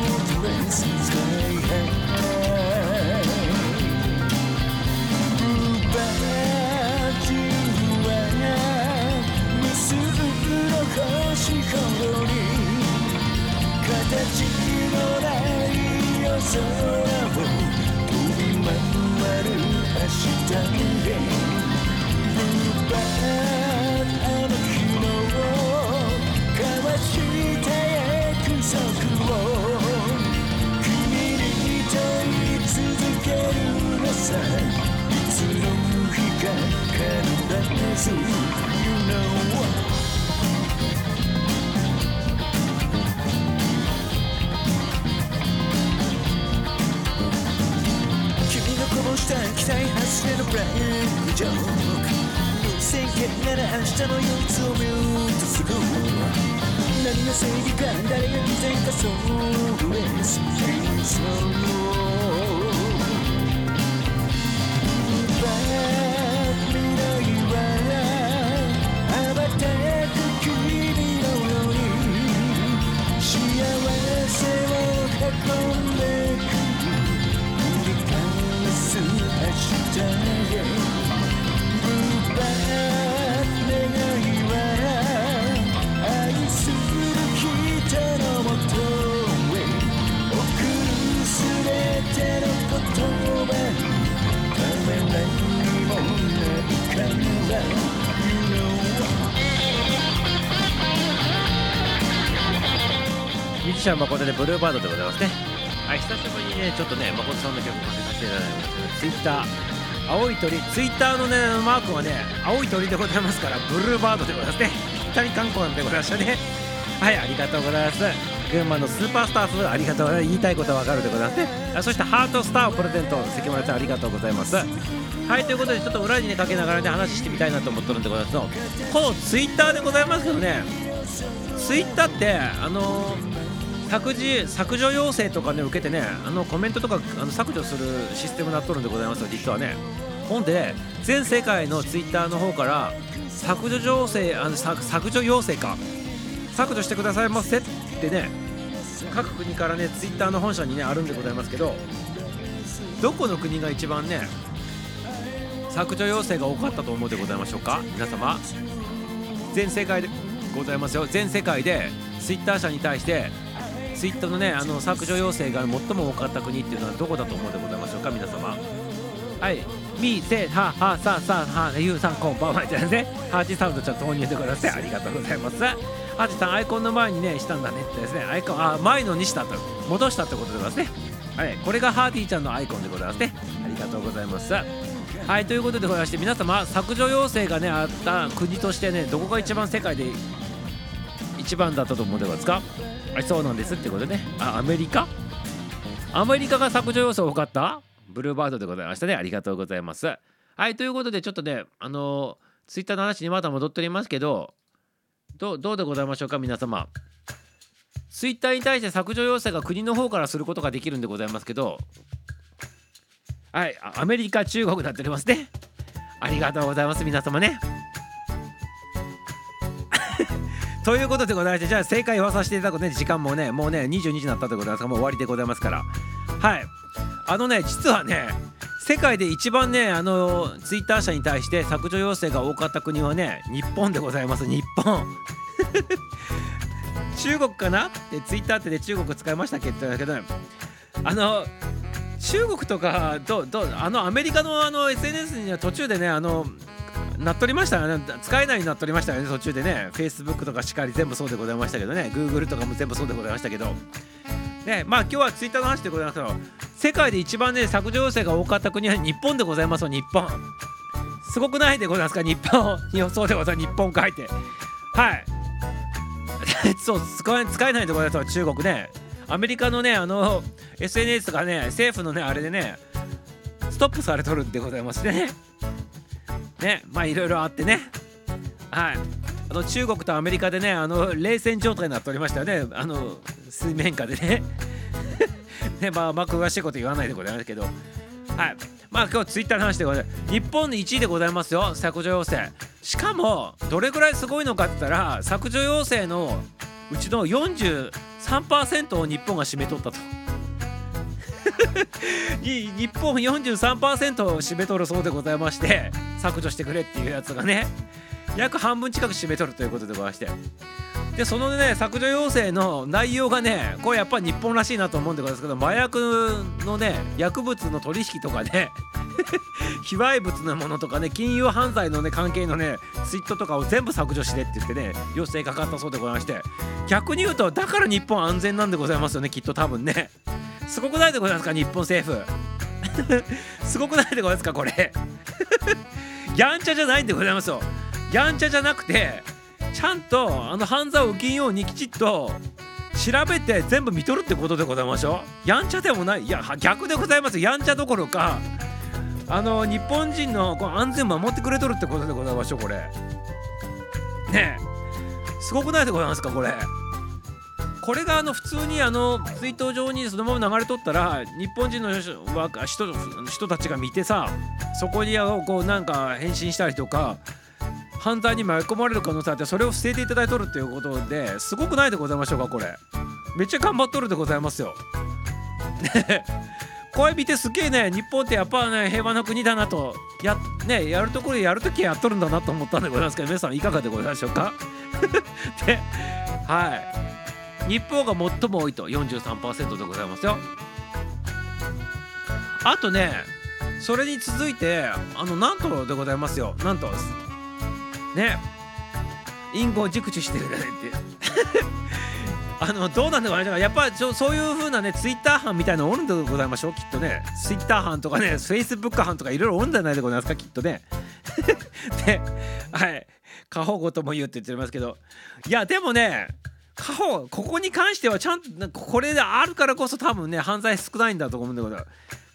ャン誠でブルーバードでございますね。はい久しぶりにねちょっとね誠さんの曲かけさせていただきましたツイッター。青い鳥。ツイッターのねマークはね青い鳥でございますからブルーバードでございますね。ぴったり観光でございましたね。はいありがとうございます。群馬のスーパースターズありがとうございます。言いたいことはわかるでございますね。あそしてハートスターをプレゼント関村ちゃんありがとうございます。はいということでちょっと裏にねかけながらね話してみたいなと思ってるんでございます。のこのツイッターでございますけどね。ツイッターってあの削除削除要請とかね受けてねあのコメントとかあの削除するシステムになっとるんでございますよ実はねほんで全世界のツイッターの方から削除要請あの削削除要請か削除してくださいませってね各国からねツイッターの本社にねあるんでございますけどどこの国が一番ね削除要請が多かったと思うでございましょうか皆様全世界でございますよ全世界でツイッター社に対してツイッターのねあの削除要請が最も多かった国っていうのはどこだと思うでございましょうか？皆様。はい。みせははささはゆうさんこんばんはじゃあね。ハーチサウンドちょっと投入してくださいありがとうございます。ハーチさんアイコンの前にねしたんだねってですね。アイコンあ前のにしたと戻したってことでございますね。はい。これがハーティーちゃんのアイコンでございますね。ありがとうございます。はい。ということでございまして皆様削除要請がねあった国としてねどこが一番世界で一番だったと思うでございますか？はいそうなんですってことでね。あアメリカ？アメリカが削除要請多かった？ブルーバードでございましたね。ありがとうございます。はいということでちょっとねあのツイッターの話にまた戻っておりますけどどうでございましょうか皆様。ツイッターに対して削除要請が国の方からすることができるんでございますけどはいアメリカ中国になっておりますね。ありがとうございます皆様ね。ということでございましてじゃあ正解言わさせていただくね時間もねもうね22時になったということですからもう終わりでございますから。はい。あのね実はね世界で一番ねあのツイッター社に対して削除要請が多かった国はね日本でございます。日本。[LAUGHS] 中国かな？でツイッターってね中国使いましたっけって言ったけど、ね、あの中国とかどどあのアメリカのあの SNS には途中でねあのなっとりましたよね。使えないになっとりましたよね。途中でね。Facebook とかしかり全部そうでございましたけどね。Google とかも全部そうでございましたけど。ね。まあ今日は Twitter の話でございますけど世界で一番ね削除要請が多かった国は日本でございますよ。日本。すごくないでございますか？日本。予想でございます。日本書いて。はい。[LAUGHS] そう使え使えないでございます中国ね。アメリカのねあの SNS とかね政府のねあれでねストップされとるんでございますね。ねまあいろいろあってね。はい。あの中国とアメリカでねあの冷戦状態になっておりましたよね。あの水面下でね。[LAUGHS] ねまあまあ詳しいこと言わないでございますけど。はい。まあ今日ツイッターの話でございます。日本で1位でございますよ削除要請。しかもどれぐらいすごいのかって言ったら削除要請のうちの43%を日本が占めとったと。[LAUGHS] 日本43%を占めとるそうでございまして削除してくれっていうやつがね約半分近く占めとるということでございまして。でそのね削除要請の内容がねこれやっぱり日本らしいなと思うんでございますけど麻薬のね薬物の取引とかね [LAUGHS] 被害物のものとかね金融犯罪のね関係のねツイートとかを全部削除してって言ってね要請かかったそうでございまして。逆に言うとだから日本安全なんでございますよねきっと多分ね。すごくないでございますか日本政府。[LAUGHS] すごくないでございますかこれ。[LAUGHS] やんちゃじゃないんでございますよ。やんちゃじゃなくてちゃんとあの犯罪を受けんようにきちっと調べて全部見とるってことでございましょうやんちゃでもない。いや逆でございますやんちゃどころかあの日本人のこの安全を守ってくれとるってことでございましょうこれ。ねえ。すごくないでございますかこれ。これがあの普通にあのツイート上にそのまま流れとったら日本人の人人たちが見てさそこにこうなんか返信したりとか犯罪に巻き込まれる可能性あってそれを防いでいただいとるっていうことですごくないでございましょうかこれ。めっちゃ頑張っとるでございますよ。ねこれ見てすげえね日本ってやっぱね平和な国だなとや,、ね、やるところやるときやっとるんだなと思ったんでございますけど皆さんいかがでございましょうか？[LAUGHS] ではい。日本が最も多いと43%でございますよ。あとねそれに続いてあのなんとでございますよ。なんとね隠語を熟知してるじゃないって。[LAUGHS] あのどうなんでございましょうか。やっぱりそういう風なねツイッター班みたいなのおるんでございましょうきっとね。ツイッター班とかねフェイスブック班とかいろいろおるんじゃないでございますかきっとね。[LAUGHS] ではい。過保護とも言うって言ってますけど。いやでもね過保ここに関してはちゃんとこれであるからこそ多分ね犯罪少ないんだと思うんだけど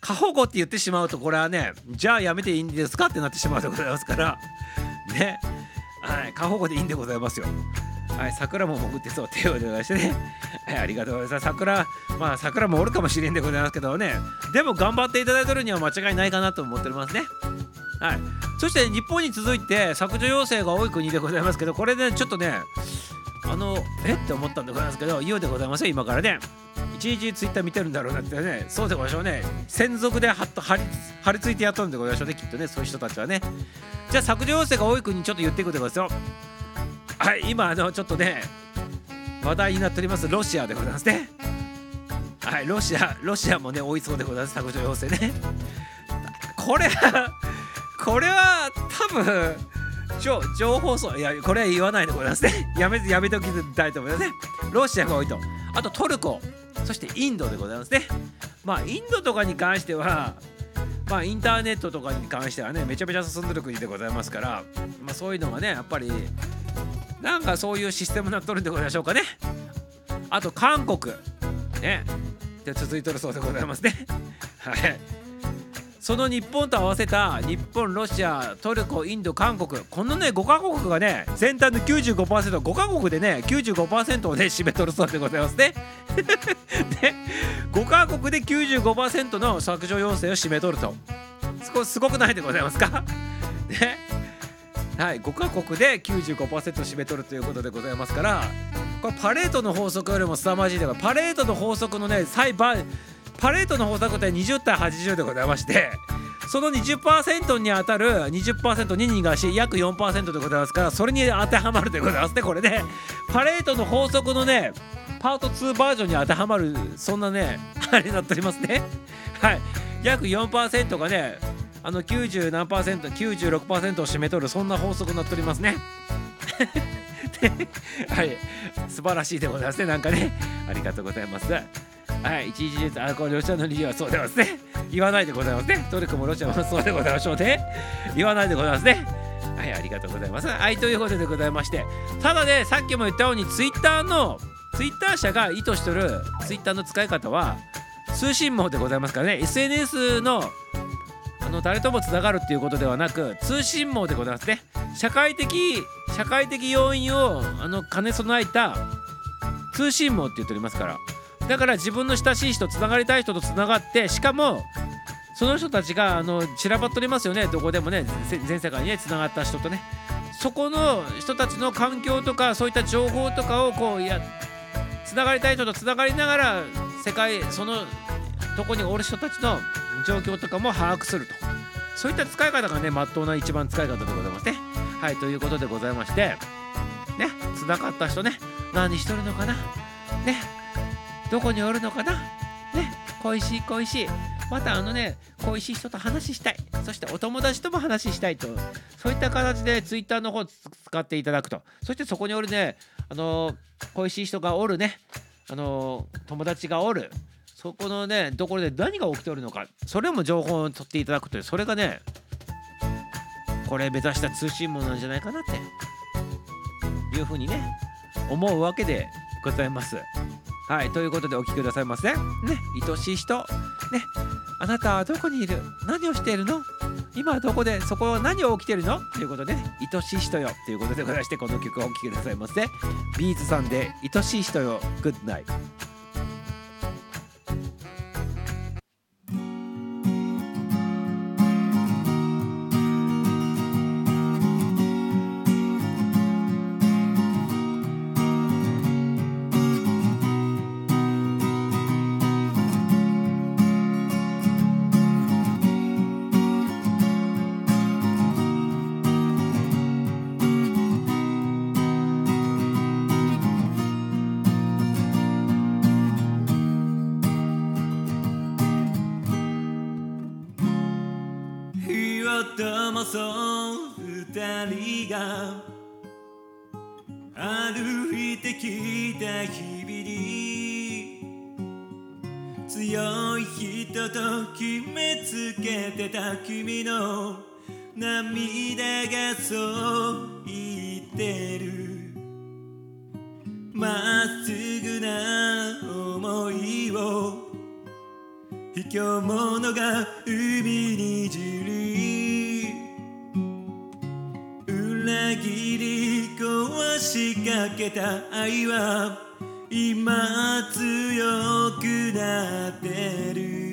過保護って言ってしまうとこれはねじゃあやめていいんですかってなってしまうでございますからねはい過保護でいいんでございますよはい、桜も潜ってそう手を出してね、[LAUGHS] はい、ありがとうございます。桜、まあ桜もおるかもしれんでございますけどね、でも頑張っていただいてるには間違いないかなと思っておりますね。はい、そして日本に続いて削除要請が多い国でございますけど、これね、ちょっとね、あの、えって思ったんでございますけど、言うでございますよ、今からね。一日ツイッター見てるんだろうなってね、そうでございましょうね。専属ではっと張り張り付いてやっとるんでございましょうね、きっとね、そういう人たちはね。じゃあ削除要請が多い国にちょっと言っていくでございますよ。はい今あのちょっとね話題になっておりますロシアでございますねはいロシアロシアもね追いそうでございます削除要請ねこれはこれは多分情報層いやこれは言わないでございますねやめやめておきたいと思いますね。ロシアが多いと。あとトルコ。そしてインドでございますね。まあインドとかに関してはまあインターネットとかに関してはねめちゃめちゃ進んでる国でございますから、まあ、そういうのがねやっぱりなんかそういうシステムになっとるんでございましょうかね。あと韓国。ね。で続いとるそうでございますね。[LAUGHS] はい。その日本と合わせた日本ロシアトルコインド韓国。このね5カ国がね全体の 95%5 カ国でね95%をね占めとるそうでございますね。[LAUGHS] で5カ国で95%の削除要請を占めとると。すごくないでございますか？[LAUGHS] ね。はい、5カ国で95%占めとるということでございますからこれパレードの法則よりも凄まじいでパレードの法則のね最パレードの法則って20対80でございましてその20%に当たる 20%2 人がし約4%でございますからそれに当てはまるでございますねこれね。パレードの法則のねパート2バージョンに当てはまるそんなねあれになっておりますね。はい。約4%がねあの90何パーセント96%を占めとるそんな法則になっております [LAUGHS] ね。はい。素晴らしいでございますねなんかね。ありがとうございます。はい一時ずあこれロシアの理由はそうでますね言わないでございますね。トルコもロシアもそうでございましょうね。言わないでございますね。はいありがとうございます。はいということでございまして。ただねさっきも言ったようにツイッターのツイッター社が意図してるツイッターの使い方は通信網でございますからね。SNS のあの誰ともつながるっていうことではなく通信網でございますね。社会的社会的要因をあの兼ね備えた通信網って言っておりますから。だから自分の親しい人つながりたい人とつながってしかもその人たちがあの散らばっておりますよね。どこでもね全世界にねつながった人とね。そこの人たちの環境とかそういった情報とかをこうやつながりたい人とつながりながら世界そのとこにおる人たちの状況とかも把握すると。そういった使い方がねまっとうな一番使い方でございますね。はいということでございまして。ねつながった人ね。何しとるのかな。ね。どこにおるのかな？ね恋しい恋しい。またあのね恋しい人と話したい。そしてお友達とも話したいと。そういった形で Twitter の方使っていただくと。そしてそこにおるねあの恋しい人がおるね。あの友達がおる。そこのねところで何が起きておるのか。それも情報を取っていただくという。それがねこれ目指した通信網なんじゃないかなって。いうふうにね思うわけでございます。はいということでお聴きくださいませ。ね愛しい人。ねあなたはどこにいる？何をしているの？今どこで？そこは何を起きてるの？ということで、ね、愛しい人よ。ということでございましてこの曲をお聴きくださいませ。ビーズさんで愛しい人よ。グッドナイト歩いてきた日々に強い人と決めつけてた君の涙がそう言ってる。まっすぐな思いを。卑怯者が海にじる裏切り仕掛けた愛は今強くなってる。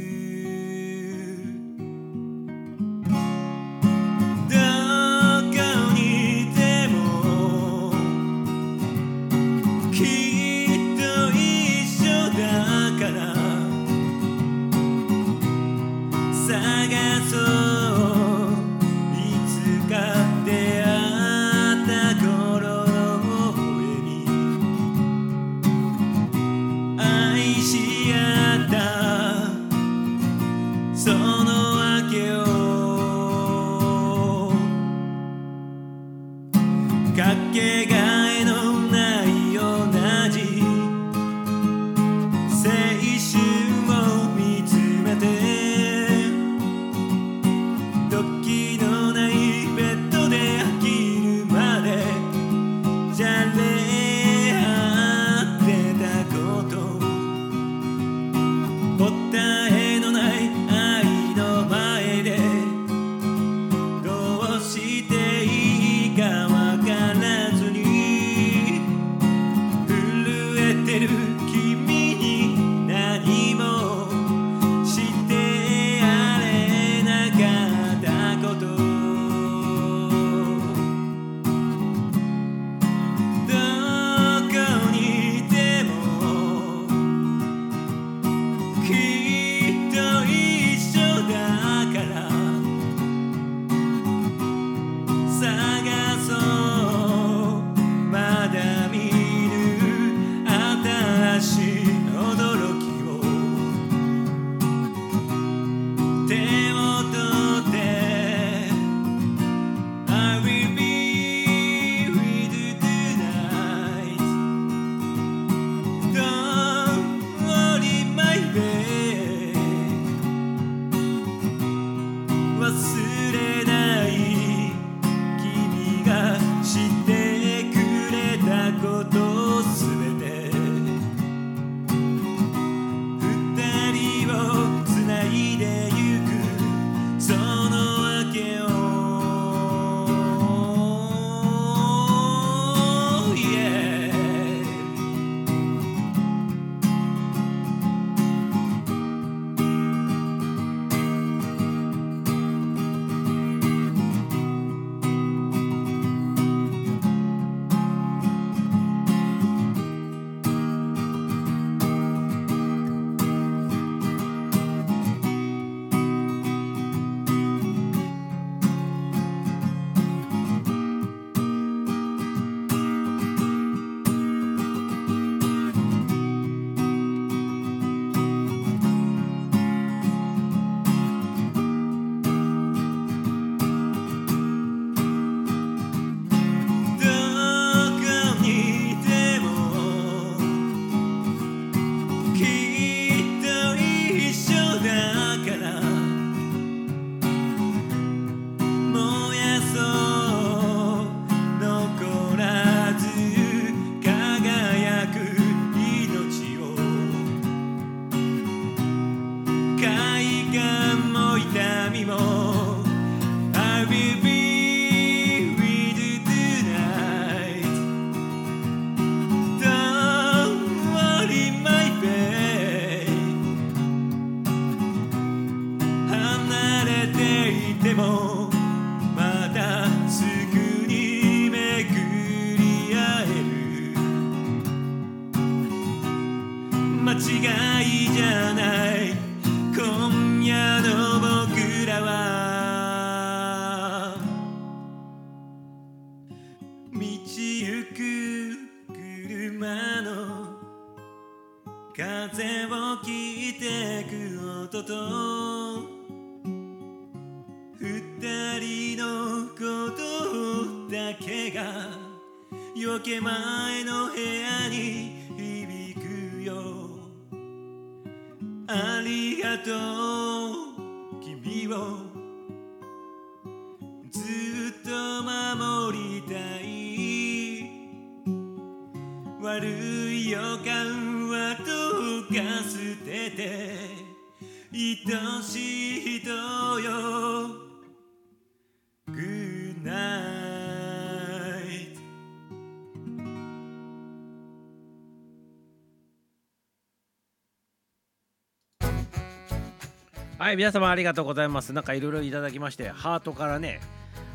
はい皆様ありがとうございます。なんかいろいろいただきましてハートからね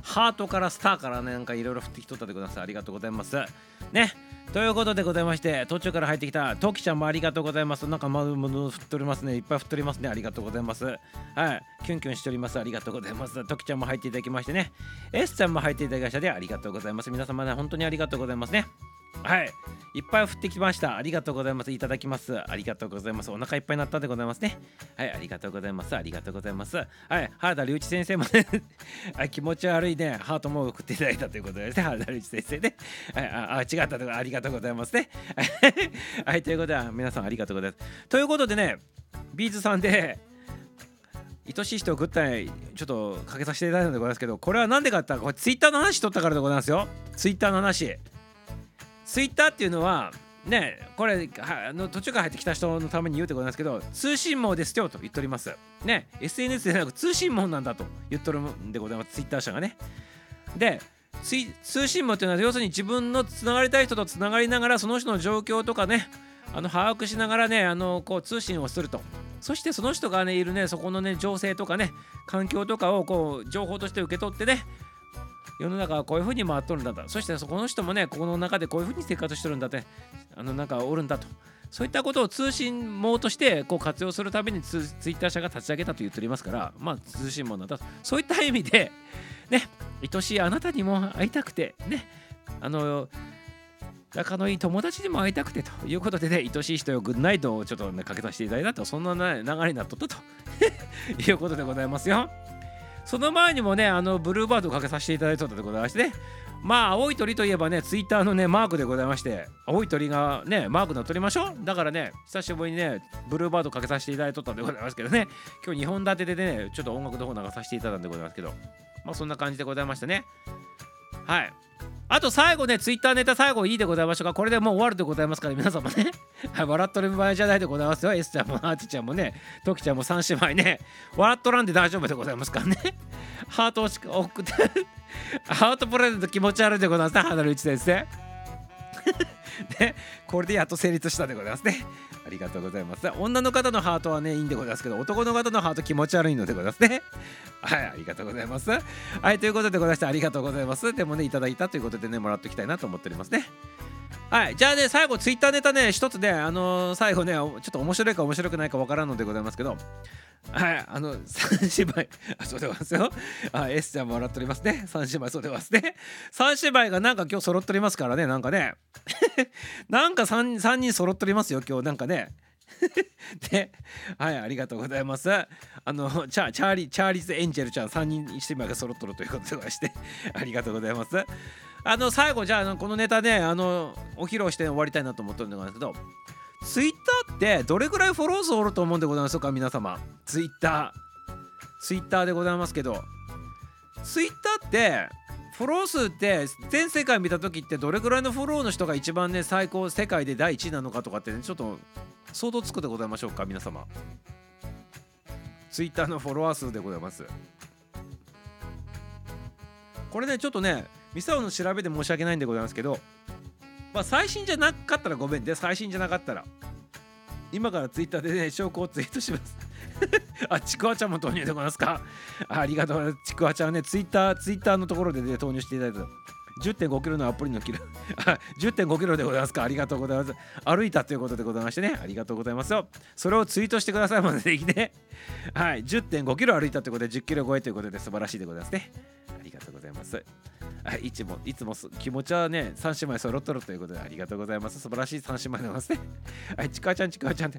ハートからスターからねなんかいろいろ振ってきとったでくださいありがとうございます。ねということでございまして途中から入ってきたトキちゃんもありがとうございます。なんかまだまだ振っておりますねいっぱい振っておりますねありがとうございますはいキュンキュンしておりますありがとうございますトキちゃんも入っていただきましてね S ちゃんも入っていただきましたでありがとうございます皆様ね本当にありがとうございますねはい。いっぱい降ってきました。ありがとうございます。いただきます。ありがとうございます。お腹いっぱいになったでございますね。はい。ありがとうございます。ありがとうございます。はい。原田隆一先生もね。[LAUGHS] はい気持ち悪いね。ハートも送っていただいたということですね。原田隆一先生ね。はい。ああ違ったとありがとうございますね。[LAUGHS] はい。ということで皆さんありがとうございます。ということでねビーズさんで愛しい人をグッタイちょっとかけさせていただいたんでございますけどこれは何でかって言ったらこれツイッターの話しとったからでございますよ。ツイッターの話。ツイッターっていうのはねこれあの途中から入ってきた人のために言うってございますけど通信網ですよと言っております。ね SNS でなく通信網なんだと言っとるんでございます。ツイッター社がね。で通信網っていうのは要するに自分のつながりたい人とつながりながらその人の状況とかねあの把握しながらねあのこう通信をすると。そしてその人がねいるねそこのね情勢とかね環境とかをこう情報として受け取ってね世の中はこういうふうに回っとるんだと。そしてそこの人もねここの中でこういうふうに生活してるんだってあの中おるんだと。そういったことを通信網としてこう活用するためにツイッター社が立ち上げたと言っておりますからまあ通信網なんだと。そういった意味でね愛しいあなたにも会いたくてねあの仲のいい友達にも会いたくてということでね愛しい人よグッナイトをちょっとねかけさせていただいたと。そんな、流れになっとったと。[LAUGHS] いうことでございますよ。その前にもね、あのブルーバードをかけさせていただいたとでございましてね、まあ、青い鳥といえばね、ツイッターのね、マークでございまして、青い鳥がね、マークの取りましょう。だからね、久しぶりにね、ブルーバードかけさせていただいとったんでございますけどね、今日2本立てでね、ちょっと音楽の方流させていただいたんでございますけど、まあ、そんな感じでございましたね。はい。あと最後ね、ツイッターネタ最後いいでございましょうか。これでもう終わるでございますから、皆様ね。はい、笑っとる場合じゃないでございますよ。S ちゃんも、アーチちゃんもね、トキちゃんも三姉妹ね、笑っとらんで大丈夫でございますからね。[LAUGHS] ハートを送って、[LAUGHS] ハートプレゼント気持ち悪いでございますね、花る一先生。で、[LAUGHS] これでやっと成立したでございますね。ありがとうございます。女の方のハートはね、いいんでございますけど、男の方のハート気持ち悪いのでございますね。はい、ありがとうございます。はい、ということでございまして、ありがとうございます。でもね、いただいたということでね、もらっておきたいなと思っておりますね。はい、じゃあね、最後、ツイッターネタね、一つね、あのー最後ね、ちょっと面白いか面白くないかわからんのでございますけど、はい、あの、三姉妹、あ、そうでございますよ。あ、S ちゃんも笑っておりますね。三姉妹、そうでますね。三姉妹がなんか今日揃っておりますからね、なんかね。[LAUGHS] なんか三三人揃っておりますよ、今日なんかね。で、[LAUGHS] はい、ありがとうございます。あの、チャチャーリー、チャーリーズ・エンジェルちゃん3人姉妹が揃っとるということでございまして、[LAUGHS] ありがとうございます。あの、最後、じゃあ、このネタね、あの、お披露して終わりたいなと思ってるんですけど、ツイッターってどれくらいフォロー数おると思うんでございますか、皆様。ツイッター。ツイッターでございますけど、ツイッターって、フォロー数って全世界見た時ってどれくらいのフォローの人が一番ね最高世界で第一位なのかとかってねちょっと想像つくでございましょうか？皆様。ツイッターのフォロワー数でございます。これねちょっとねミサオの調べで申し訳ないんでございますけどまあ最新じゃなかったらごめんで最新じゃなかったら。今からツイッターでね証拠をツイートします。[LAUGHS] あちくわちゃんも投入でございますか。ありがとうございます。ちくわちゃんねツイッターツイッターのところでね投入していただいた。10.5キロのアプリのキロ10.5 [LAUGHS] キロでございますか。ありがとうございます。歩いたということでございましてね。ありがとうございますよ。それをツイートしてくださいまでできね。はい。10.5キロ歩いたということで10キロ超えということで素晴らしいでございますね。ありがとうございます。はい、いつもいつも気持ちはね3姉妹揃っとるということでありがとうございます。素晴らしい3姉妹でございますね。[LAUGHS] はいちくわちゃんちくわちゃんって。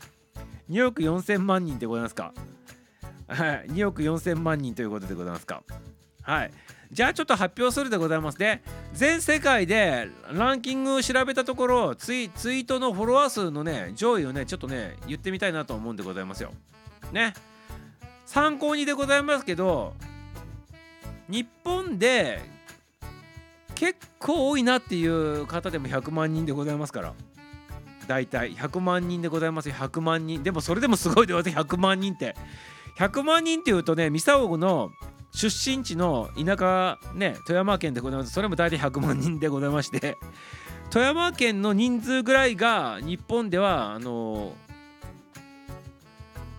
2億4000万人でございますか？はい2億4000万人ということでございますか？はいじゃあちょっと発表するでございますね。全世界でランキングを調べたところツイツイートのフォロワー数のね上位をねちょっとね言ってみたいなと思うんでございますよ。ね。参考にでございますけど日本で結構多いなっていう方でも100万人でございますから。大体100万人でございます100万人。でもそれでもすごいでございます。100万人って。100万人っていうとねミサオの出身地の田舎ね富山県でございます。それも大体100万人でございまして。富山県の人数ぐらいが日本ではあの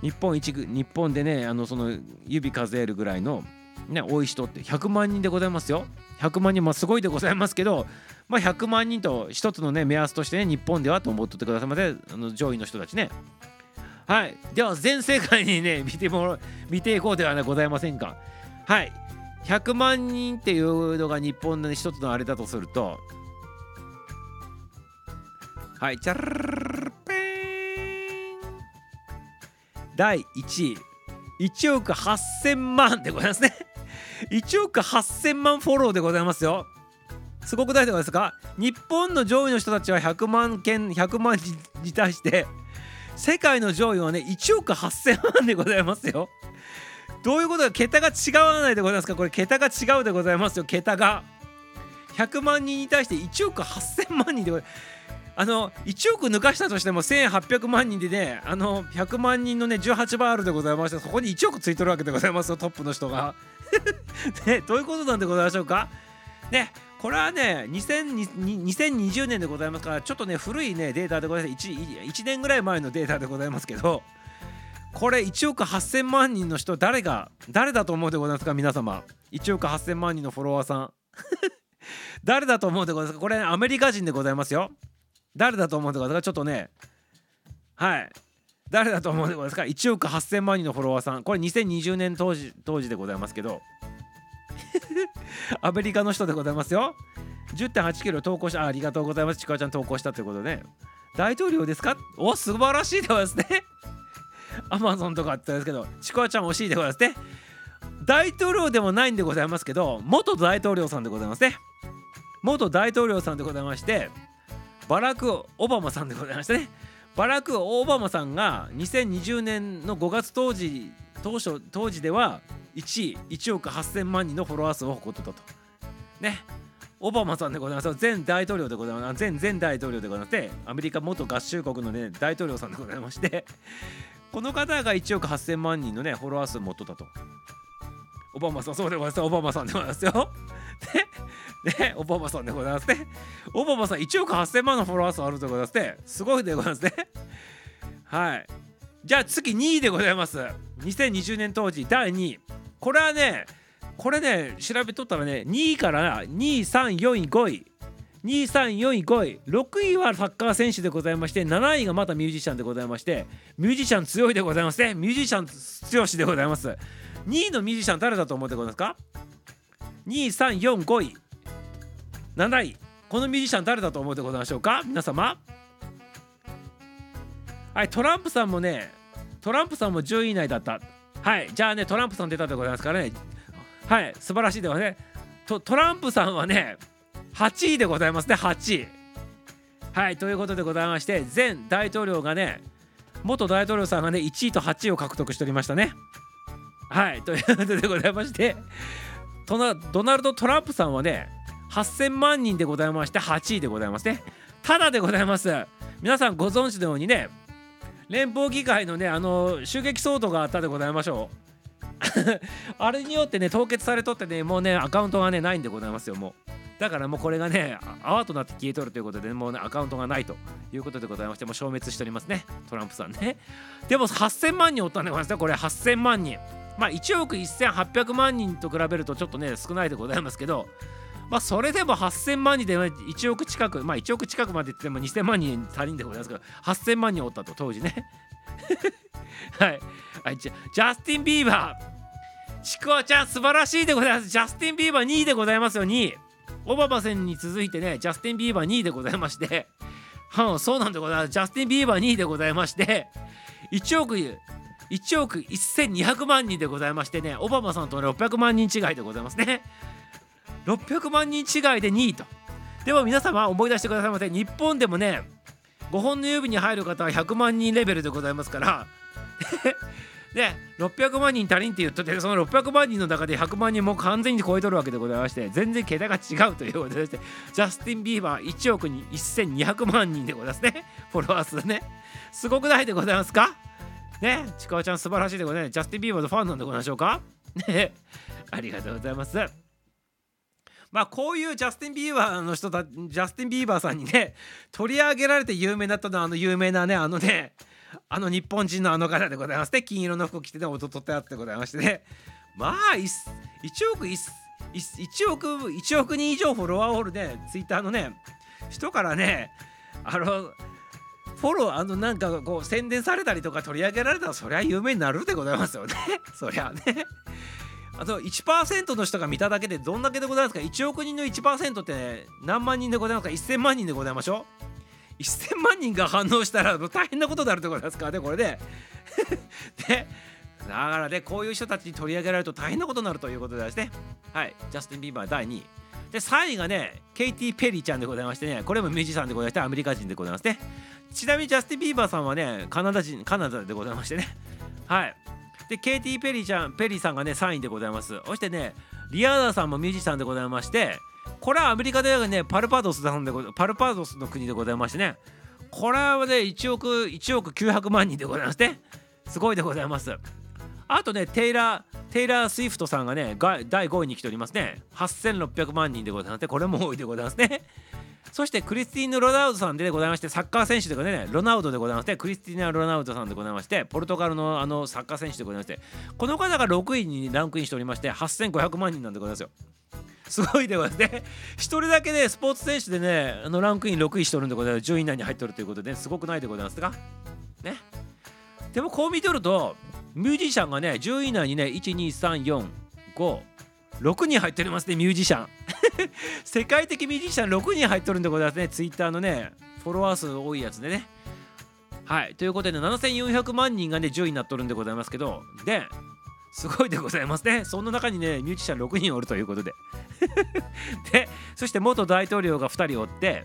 日本一日本でねあのその指数えるぐらいのね多い人って100万人でございますよ。100万人もすごいでございますけどまあ100万人と一つのね目安としてね日本ではと思っとってくださいませあの上位の人たちね。はい。では全世界にね [LAUGHS] 見てもら見ていこうではございませんか。はい。100万人っていうのが日本の一つのあれだとするとはい。チャルペン第1位1億8000万でございますね1億8000万フォローでございますよ。すごくないですか？日本の上位の人たちは100万件100万人に対して世界の上位はね1億8000万でございますよ。どういうことか桁が違わないでございますか？これ桁が違うでございますよ。桁が。100万人に対して1億8000万人でございます。あの1億抜かしたとしても1800万人でねあの100万人のね18バールでございましてそこに1億ついてるわけでございますよトップの人が。[LAUGHS] ねどういうことなんでございましょうか？ねこれはね2020年でございますからちょっとね古いねデータでございます。1, 1年ぐらい前のデータでございますけどこれ1億8000万人の人誰が誰だと思うでございますか？皆様。1億8000万人のフォロワーさん。[LAUGHS] 誰だと思うでございますか？これ、ね、アメリカ人でございますよ。誰だと思うでございますか？ちょっとね。はい。誰だと思うですか？1億8000万人のフォロワーさん。これ2020年当時当時でございますけど。[LAUGHS] アメリカの人でございますよ。10.8キロ投稿したあありがとうございます。ちくわちゃん投稿したということで、ね、大統領ですか？お素晴らしいでございますね。[LAUGHS] アマゾンとかあったんですけどちくわちゃん惜しいでございますね。大統領でもないんでございますけど元大統領さんでございますね。元大統領さんでございましてバラク・オバマさんでございましてね。バラク・オバマさんが2020年の5月当時当初当時では1位1億8000万人のフォロワー数を誇ってたと。ね。オバマさんでございます。前大統領でございます。前前大統領でございましてアメリカ元合衆国のね大統領さんでございましてこの方が1億8000万人のねフォロワー数を持っとったと。オバマさんそうでございます。オバマさんでございますよ。ねオバマさんでございますね。オバマさん1億8000万のフォロワー数あるでございますね。すごいでございますね。はい。じゃあ次2位でございます。2020年当時第2位。これはねこれね調べとったらね2位から2位3位4位5位。2位3位4位5位。6位はサッカー選手でございまして7位がまたミュージシャンでございましてミュージシャン強いでございますね。ミュージシャン強しでございます。2位のミュージシャン誰だと思ってございますか？2345位7位このミュージシャン誰だと思ってございましょうか？皆様。はいトランプさんもねトランプさんも10位以内だった。はいじゃあねトランプさん出たでございますからね。はい素晴らしいではね。トトランプさんはね8位でございますね8位はいということでございまして前大統領がね元大統領さんがね1位と8位を獲得しておりましたね。はいということでございましてドナルド・トランプさんはね8000万人でございまして8位でございますね。ただでございます。皆さんご存知のようにね連邦議会のねあの襲撃騒動があったでございましょう。[LAUGHS] あれによってね凍結されとってねもうねアカウントがねないんでございますよもう。だからもうこれがね泡となって消えとるということでもうねアカウントがないということでございましてもう消滅しておりますねトランプさんね。でも8000万人おったんでございますねこれ。8000万人。まあ1億1800万人と比べるとちょっとね少ないでございますけどまあそれでも8000万人で1億近くまあ1億近くまで言っても2000万人足りんでございますけど8000万人おったと当時ね。[LAUGHS] はい。はいじゃジャスティン・ビーバー。ちくわちゃん素晴らしいでございます。ジャスティン・ビーバー2位でございますよ。2位オバマ戦に続いてねジャスティン・ビーバー2位でございまして。はんそうなんでございます。ジャスティン・ビーバー2位でございまして。1億1億1200万人でございましてねオバマさんと600万人違いでございますね。600万人違いで2位と。でも皆様思い出してくださいませ日本でもね5本の指に入る方は100万人レベルでございますから。[LAUGHS] で600万人足りんって言っとってその600万人の中で100万人も完全に超えとるわけでございまして全然桁が違うということでしてジャスティン・ビーバー1億に1200万人でございますね。フォロワー数ね。すごくないでございますか？ねちくわちゃん素晴らしいでございます。ジャスティン・ビーバーのファンなんでございましょうか？ね。[LAUGHS] ありがとうございます。まあこういうジャスティン・ビーバーの人たジャスティン・ビーバーさんにね取り上げられて有名になったのはあの有名なねあのねあの日本人のあの方でございまして金色の服着てね音取ってあってございましてね。まあ 1, 億 1, 億1億人以上フォロワーおるねツイッターのね人からねあのフォローあのなんかこう宣伝されたりとか取り上げられたらそりゃ有名になるでございますよね。[LAUGHS] そりゃね。あと1%の人が見ただけでどんだけでございますか？1億人の1%って何万人でございますか？1000万人でございましょう？1000万人が反応したら大変なことになるってことですからねこれでで [LAUGHS] だからねこういう人たちに取り上げられると大変なことになるということでですね。はい。ジャスティン・ビーバー第2位。で3位がねケイティ・ペリーちゃんでございましてねこれもミュージシャンでございましてアメリカ人でございますね。ちなみにジャスティン・ビーバーさんはねカナダ人カナダでございましてね。[LAUGHS] はい。でケイティ・ペリーちゃんペリーさんがね3位でございます。そしてねリアーナさんもミュージシャンでございましてこれはアメリカではねバルバドスさんでバルバドスの国でございましてね。これはね1億1億900万人でございますねすごいでございます。あとねテイラーテイラー・スイフトさんがね第5位に来ておりますね。8600万人でございますねこれも多いでございますね。そしてクリスティーヌ・ロナウドさんでございましてサッカー選手でございましてロナウドでございましてクリスティーヌ・ロナウドさんでございましてポルトガルのあのサッカー選手でございましてこの方が6位にランクインしておりまして8500万人なんでございますよ。すごいでございます。ね一人だけねスポーツ選手でねあのランクイン6位しとるんでございます。10位以内に入っとるということで、ね、すごくないでございますか？ね？でもこう見とるとミュージシャンがね10位以内にね12345 6人入っておりますねミュージシャン。[LAUGHS] 世界的ミュージシャン6人入っとるんでございますねツイッターのねフォロワー数多いやつでね。はいということで7400万人がね10位になっとるんでございますけどですごいでございますね。その中にねミュージシャン6人おるということで。[LAUGHS] でそして元大統領が2人おって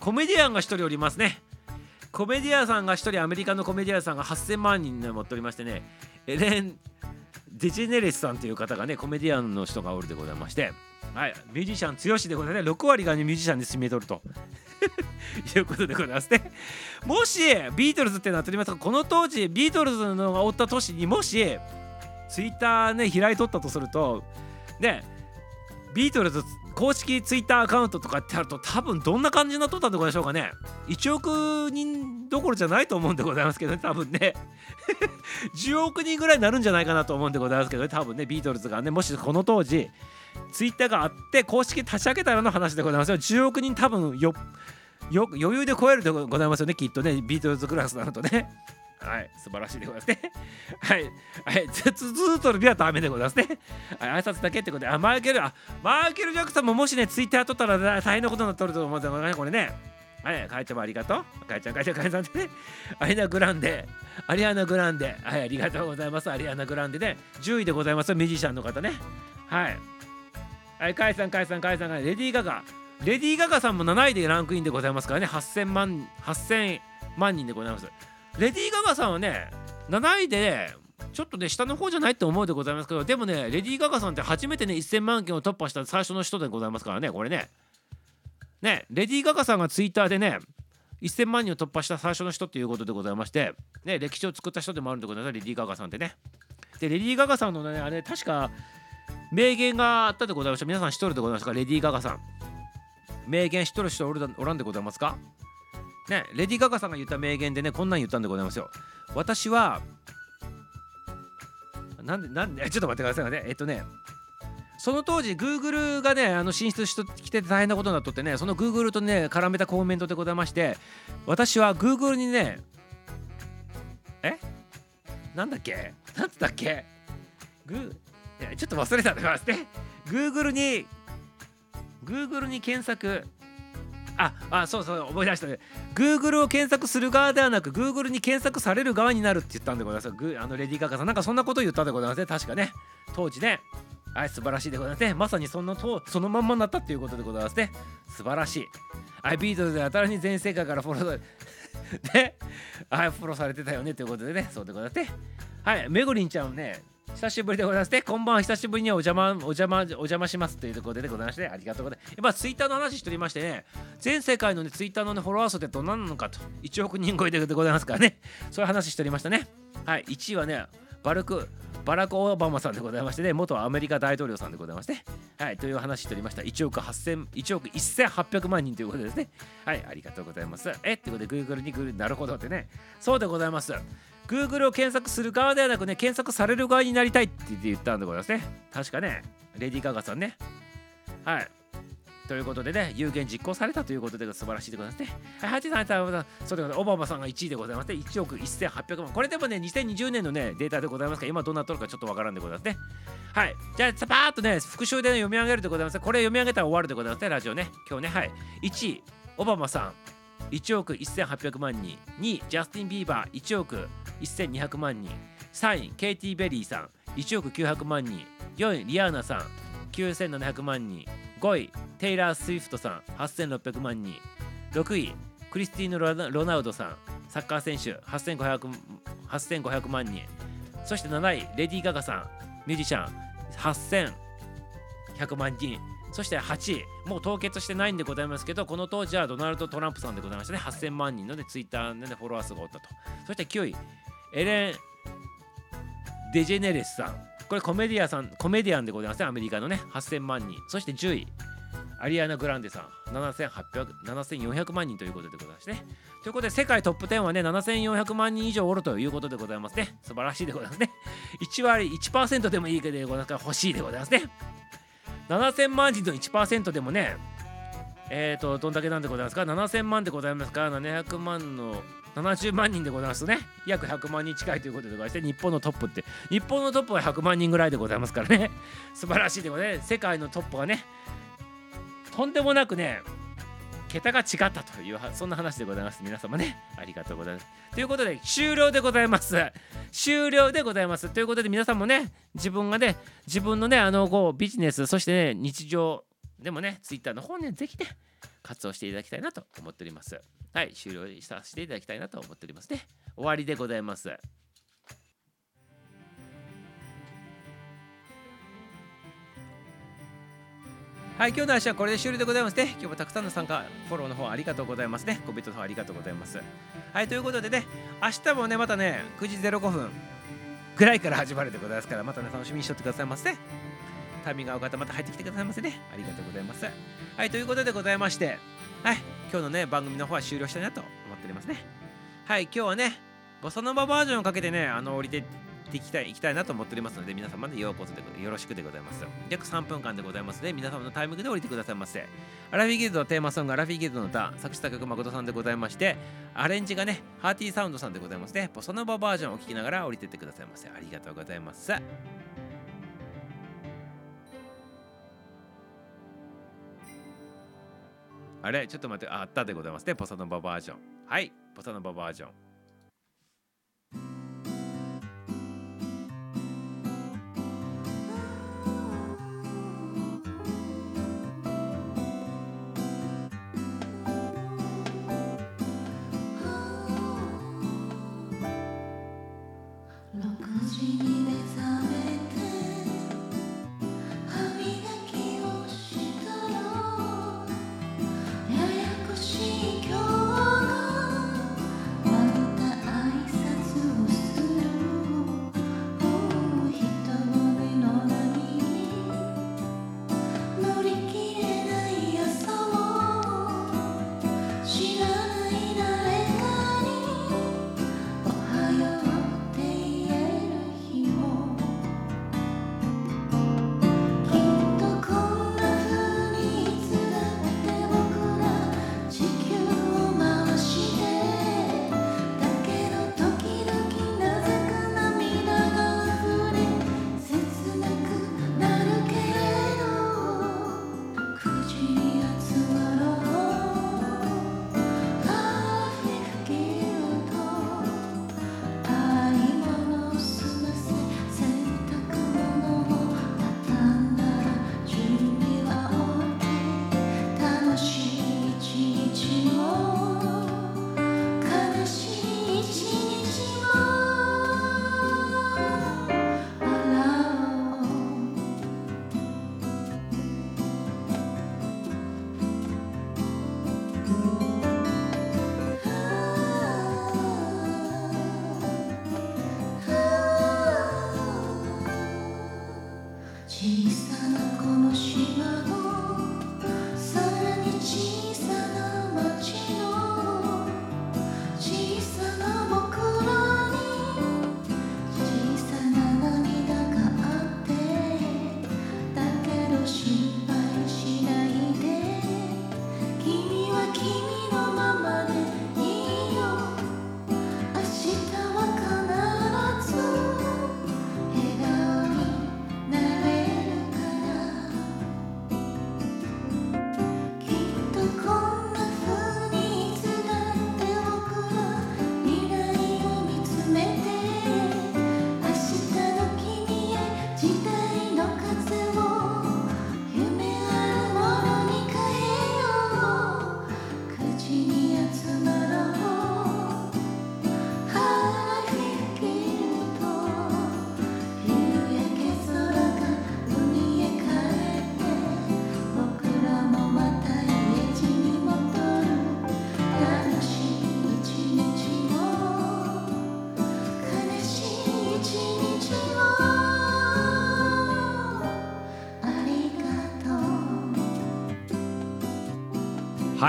コメディアンが1人おりますね。コメディアンさんが1人アメリカのコメディアンさんが8000万人で持っておりましてね。エレン・デジェネレスさんという方がねコメディアンの人がおるでございまして。はいミュージシャン強しでございますね。6割がねミュージシャンで占めとると。[LAUGHS] いうことでございますね。もしビートルズってなっておりますがこの当時ビートルズのがおった年にもしツイッターね開いとったとするとねビートルズ公式ツイッターアカウントとかってあると多分どんな感じになっとったんでございましょうかね。1億人どころじゃないと思うんでございますけどね多分ね。[LAUGHS] 10億人ぐらいになるんじゃないかなと思うんでございますけどね多分ねビートルズがねもしこの当時ツイッターがあって公式立ち上げたらの話でございますよ。10億人多分よよ余裕で超えるでございますよねきっとねビートルズクラスなるとね。はい、素晴らしいでございますね。[LAUGHS] はい、はい、ずずずっとビはダメでございますね。はい、挨拶だけってことで、あ、マイケル、あ、マイケル・ジャクソンももしね、ツイッター撮ったら大変なことになっとると思うんだよね、これね。はい、かえちゃんもありがとう。かえちゃん、かえちゃん、かえちゃんってね。[LAUGHS] アリアナ・グランデ、アリアナ・グランデ、はい、ありがとうございます。アリアナ・グランデで、ね10位でございます、ミュージシャンの方ね。はい。はい、かえさん、かえさん、かえさん、レディー・ガガ。レディー・ガガさんも7位でランクインでございますからね、8000万、8000万人でございます。レディー・ガガさんはね、7位でちょっとね下の方じゃないって思うでございますけどでもねレディー・ガガさんって初めてね1000万件を突破した最初の人でございますからねこれね。ねレディー・ガガさんがツイッターでね1000万人を突破した最初の人っていうことでございましてね歴史を作った人でもあるんでございますレディー・ガガさんってね。でレディー・ガガさんのねあれ確か名言があったでございました。皆さん知っとるでございますか？レディー・ガガさん。名言知っとる人おらんでございますか？ねレディー・ガガさんが言った名言でねこんなん言ったんでございますよ。私はなんでなんで [LAUGHS] ちょっと待ってくださいね。えっとねその当時 Google がねあの進出してきて大変なことになっとってねその Google とね絡めたコメントでございまして私は Google にねえ？なんだっけ？なんつったっけ？グいやちょっと忘れたんでますね。Google に Google に検索ああそうそう思い出した。ね Google を検索する側ではなく Google に検索される側になるって言ったんでございます。あのレディー・ガガさんなんかそんなこと言ったんでございます。ね確かね。当時ね。はい素晴らしいでございますね。まさにそのとそのまんまになったっていうことでございますね。素晴らしい。はいビートルズで新しい全世界からフォロー。で [LAUGHS] はいフォローされてたよねということでね。そうでございますね。はいめぐりんちゃんね久しぶりでございますね。こんばんは。久しぶりにお邪魔、お邪魔、お邪魔しますというところでございまして、ありがとうございます。今、ツイッターの話しておりましてね、全世界のね、ツイッターの、ね、フォロワー数ってどんなのかと、1億人超えでございますからね、そういう話しておりましたね。はい、1位はね、バルク、バラク・オバマさんでございましてね、元アメリカ大統領さんでございまして、はい、という話しておりました。1億8000、1億1800万人ということでですね。はい、ありがとうございます。え？ってことで、Google に来る、なるほどってね、そうでございます。Google を検索する側ではなくね、検索される側になりたいって言ったんでございますね。確かね、レディー・ガガさんね。はい。ということでね、有言実行されたということで素晴らしいでございますね。はい、ハチさん、そうでございます。オバマさんが1位でございますね。1億1800万。これでもね、2020年のね、データでございますから、今どうなっとるかちょっとわからんでございますね。はい。じゃあ、さぱーっとね、復習で、ね、読み上げるでございます。これ読み上げたら終わるでございますね、ラジオね。今日ね、はい。1位、オバマさん。1億1800万人2位ジャスティン・ビーバー1億1200万人3位ケイティ・ペリーさん1億900万人4位リアーナさん9700万人5位テイラー・スウィフトさん8600万人6位クリスティーヌ・ロナウドさんサッカー選手 8500, 8500万人そして7位レディー・ガガさんミュージシャン8100万人そして8位、もう凍結してないんでございますけど、この当時はドナルド・トランプさんでございましたね。8000万人のでツイッターで、フォロワー数がおったと。そして9位、エレン・デジェネレスさん。これコメディアさん、コメディアンでございますね。アメリカのね、8000万人。そして10位、アリアナ・グランデさん、7400万人ということでございましてね。ということで、世界トップ10はね、7400万人以上おるということでございますね。素晴らしいでございますね。1割、1%でもいいけどございますから欲しいでございますね。7000万人の1%でもね、えっ、ー、と、どんだけなんでございますか ?7000 万でございますか？700万の70万人でございますとね。約100万人近いということでございまして、日本のトップって、日本のトップは100万人ぐらいでございますからね。素晴らしいでございます。世界のトップがね、とんでもなくね、桁が違ったというそんな話でございます。皆様ねありがとうございます。ということで終了でございます。終了でございます。ということで皆さんもね自分がね自分のねあのこうビジネスそしてね日常でもねツイッターの方ねぜひね活用していただきたいなと思っております。はい終了させていただきたいなと思っておりますね。終わりでございます。はい、今日の話はこれで終了でございますね。今日もたくさんの参加、フォローの方ありがとうございますね。コメントの方ありがとうございます。はい、ということでね、明日もね、またね、9時05分ぐらいから始まるでございますから、またね、楽しみにしとってくださいませ。タイミング合う方、また入ってきてくださいませね。ありがとうございます。はい、ということでございまして、はい、今日のね、番組の方は終了したいなと思っておりますね。はい、今日はね、ボサノババージョンをかけてね、あの、降りてていきたい、いきたいなと思っておりますので、皆様でようこそでよろしくでございます。約3分間でございますので、皆様のタイミングで降りてくださいませ。アラフィーギルドのテーマソング、アラフィーギルドの歌、作詞作曲誠さんでございまして、アレンジがね、ハーティーサウンドさんでございますね。ボサノババージョンを聴きながら降りてってくださいませ。ありがとうございます。あれ？ちょっと待って、あったでございますね。ボサノババージョン。はい、ボサノババージョン。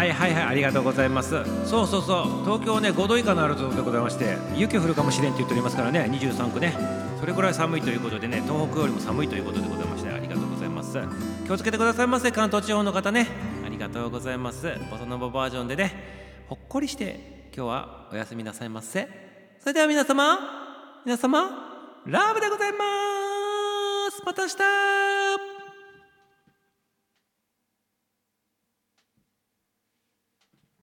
はいはいはいありがとうございます。そうそうそう。東京ね5度以下のあるとでございまして雪降るかもしれんって言っておりますからね23区ね。それぐらい寒いということでね東北よりも寒いということでございましてありがとうございます。気をつけてくださいませ関東地方の方ね。ありがとうございます。ボサノババージョンでねほっこりして今日はお休みなさいませ。それでは皆様皆様ラブでございます。また明日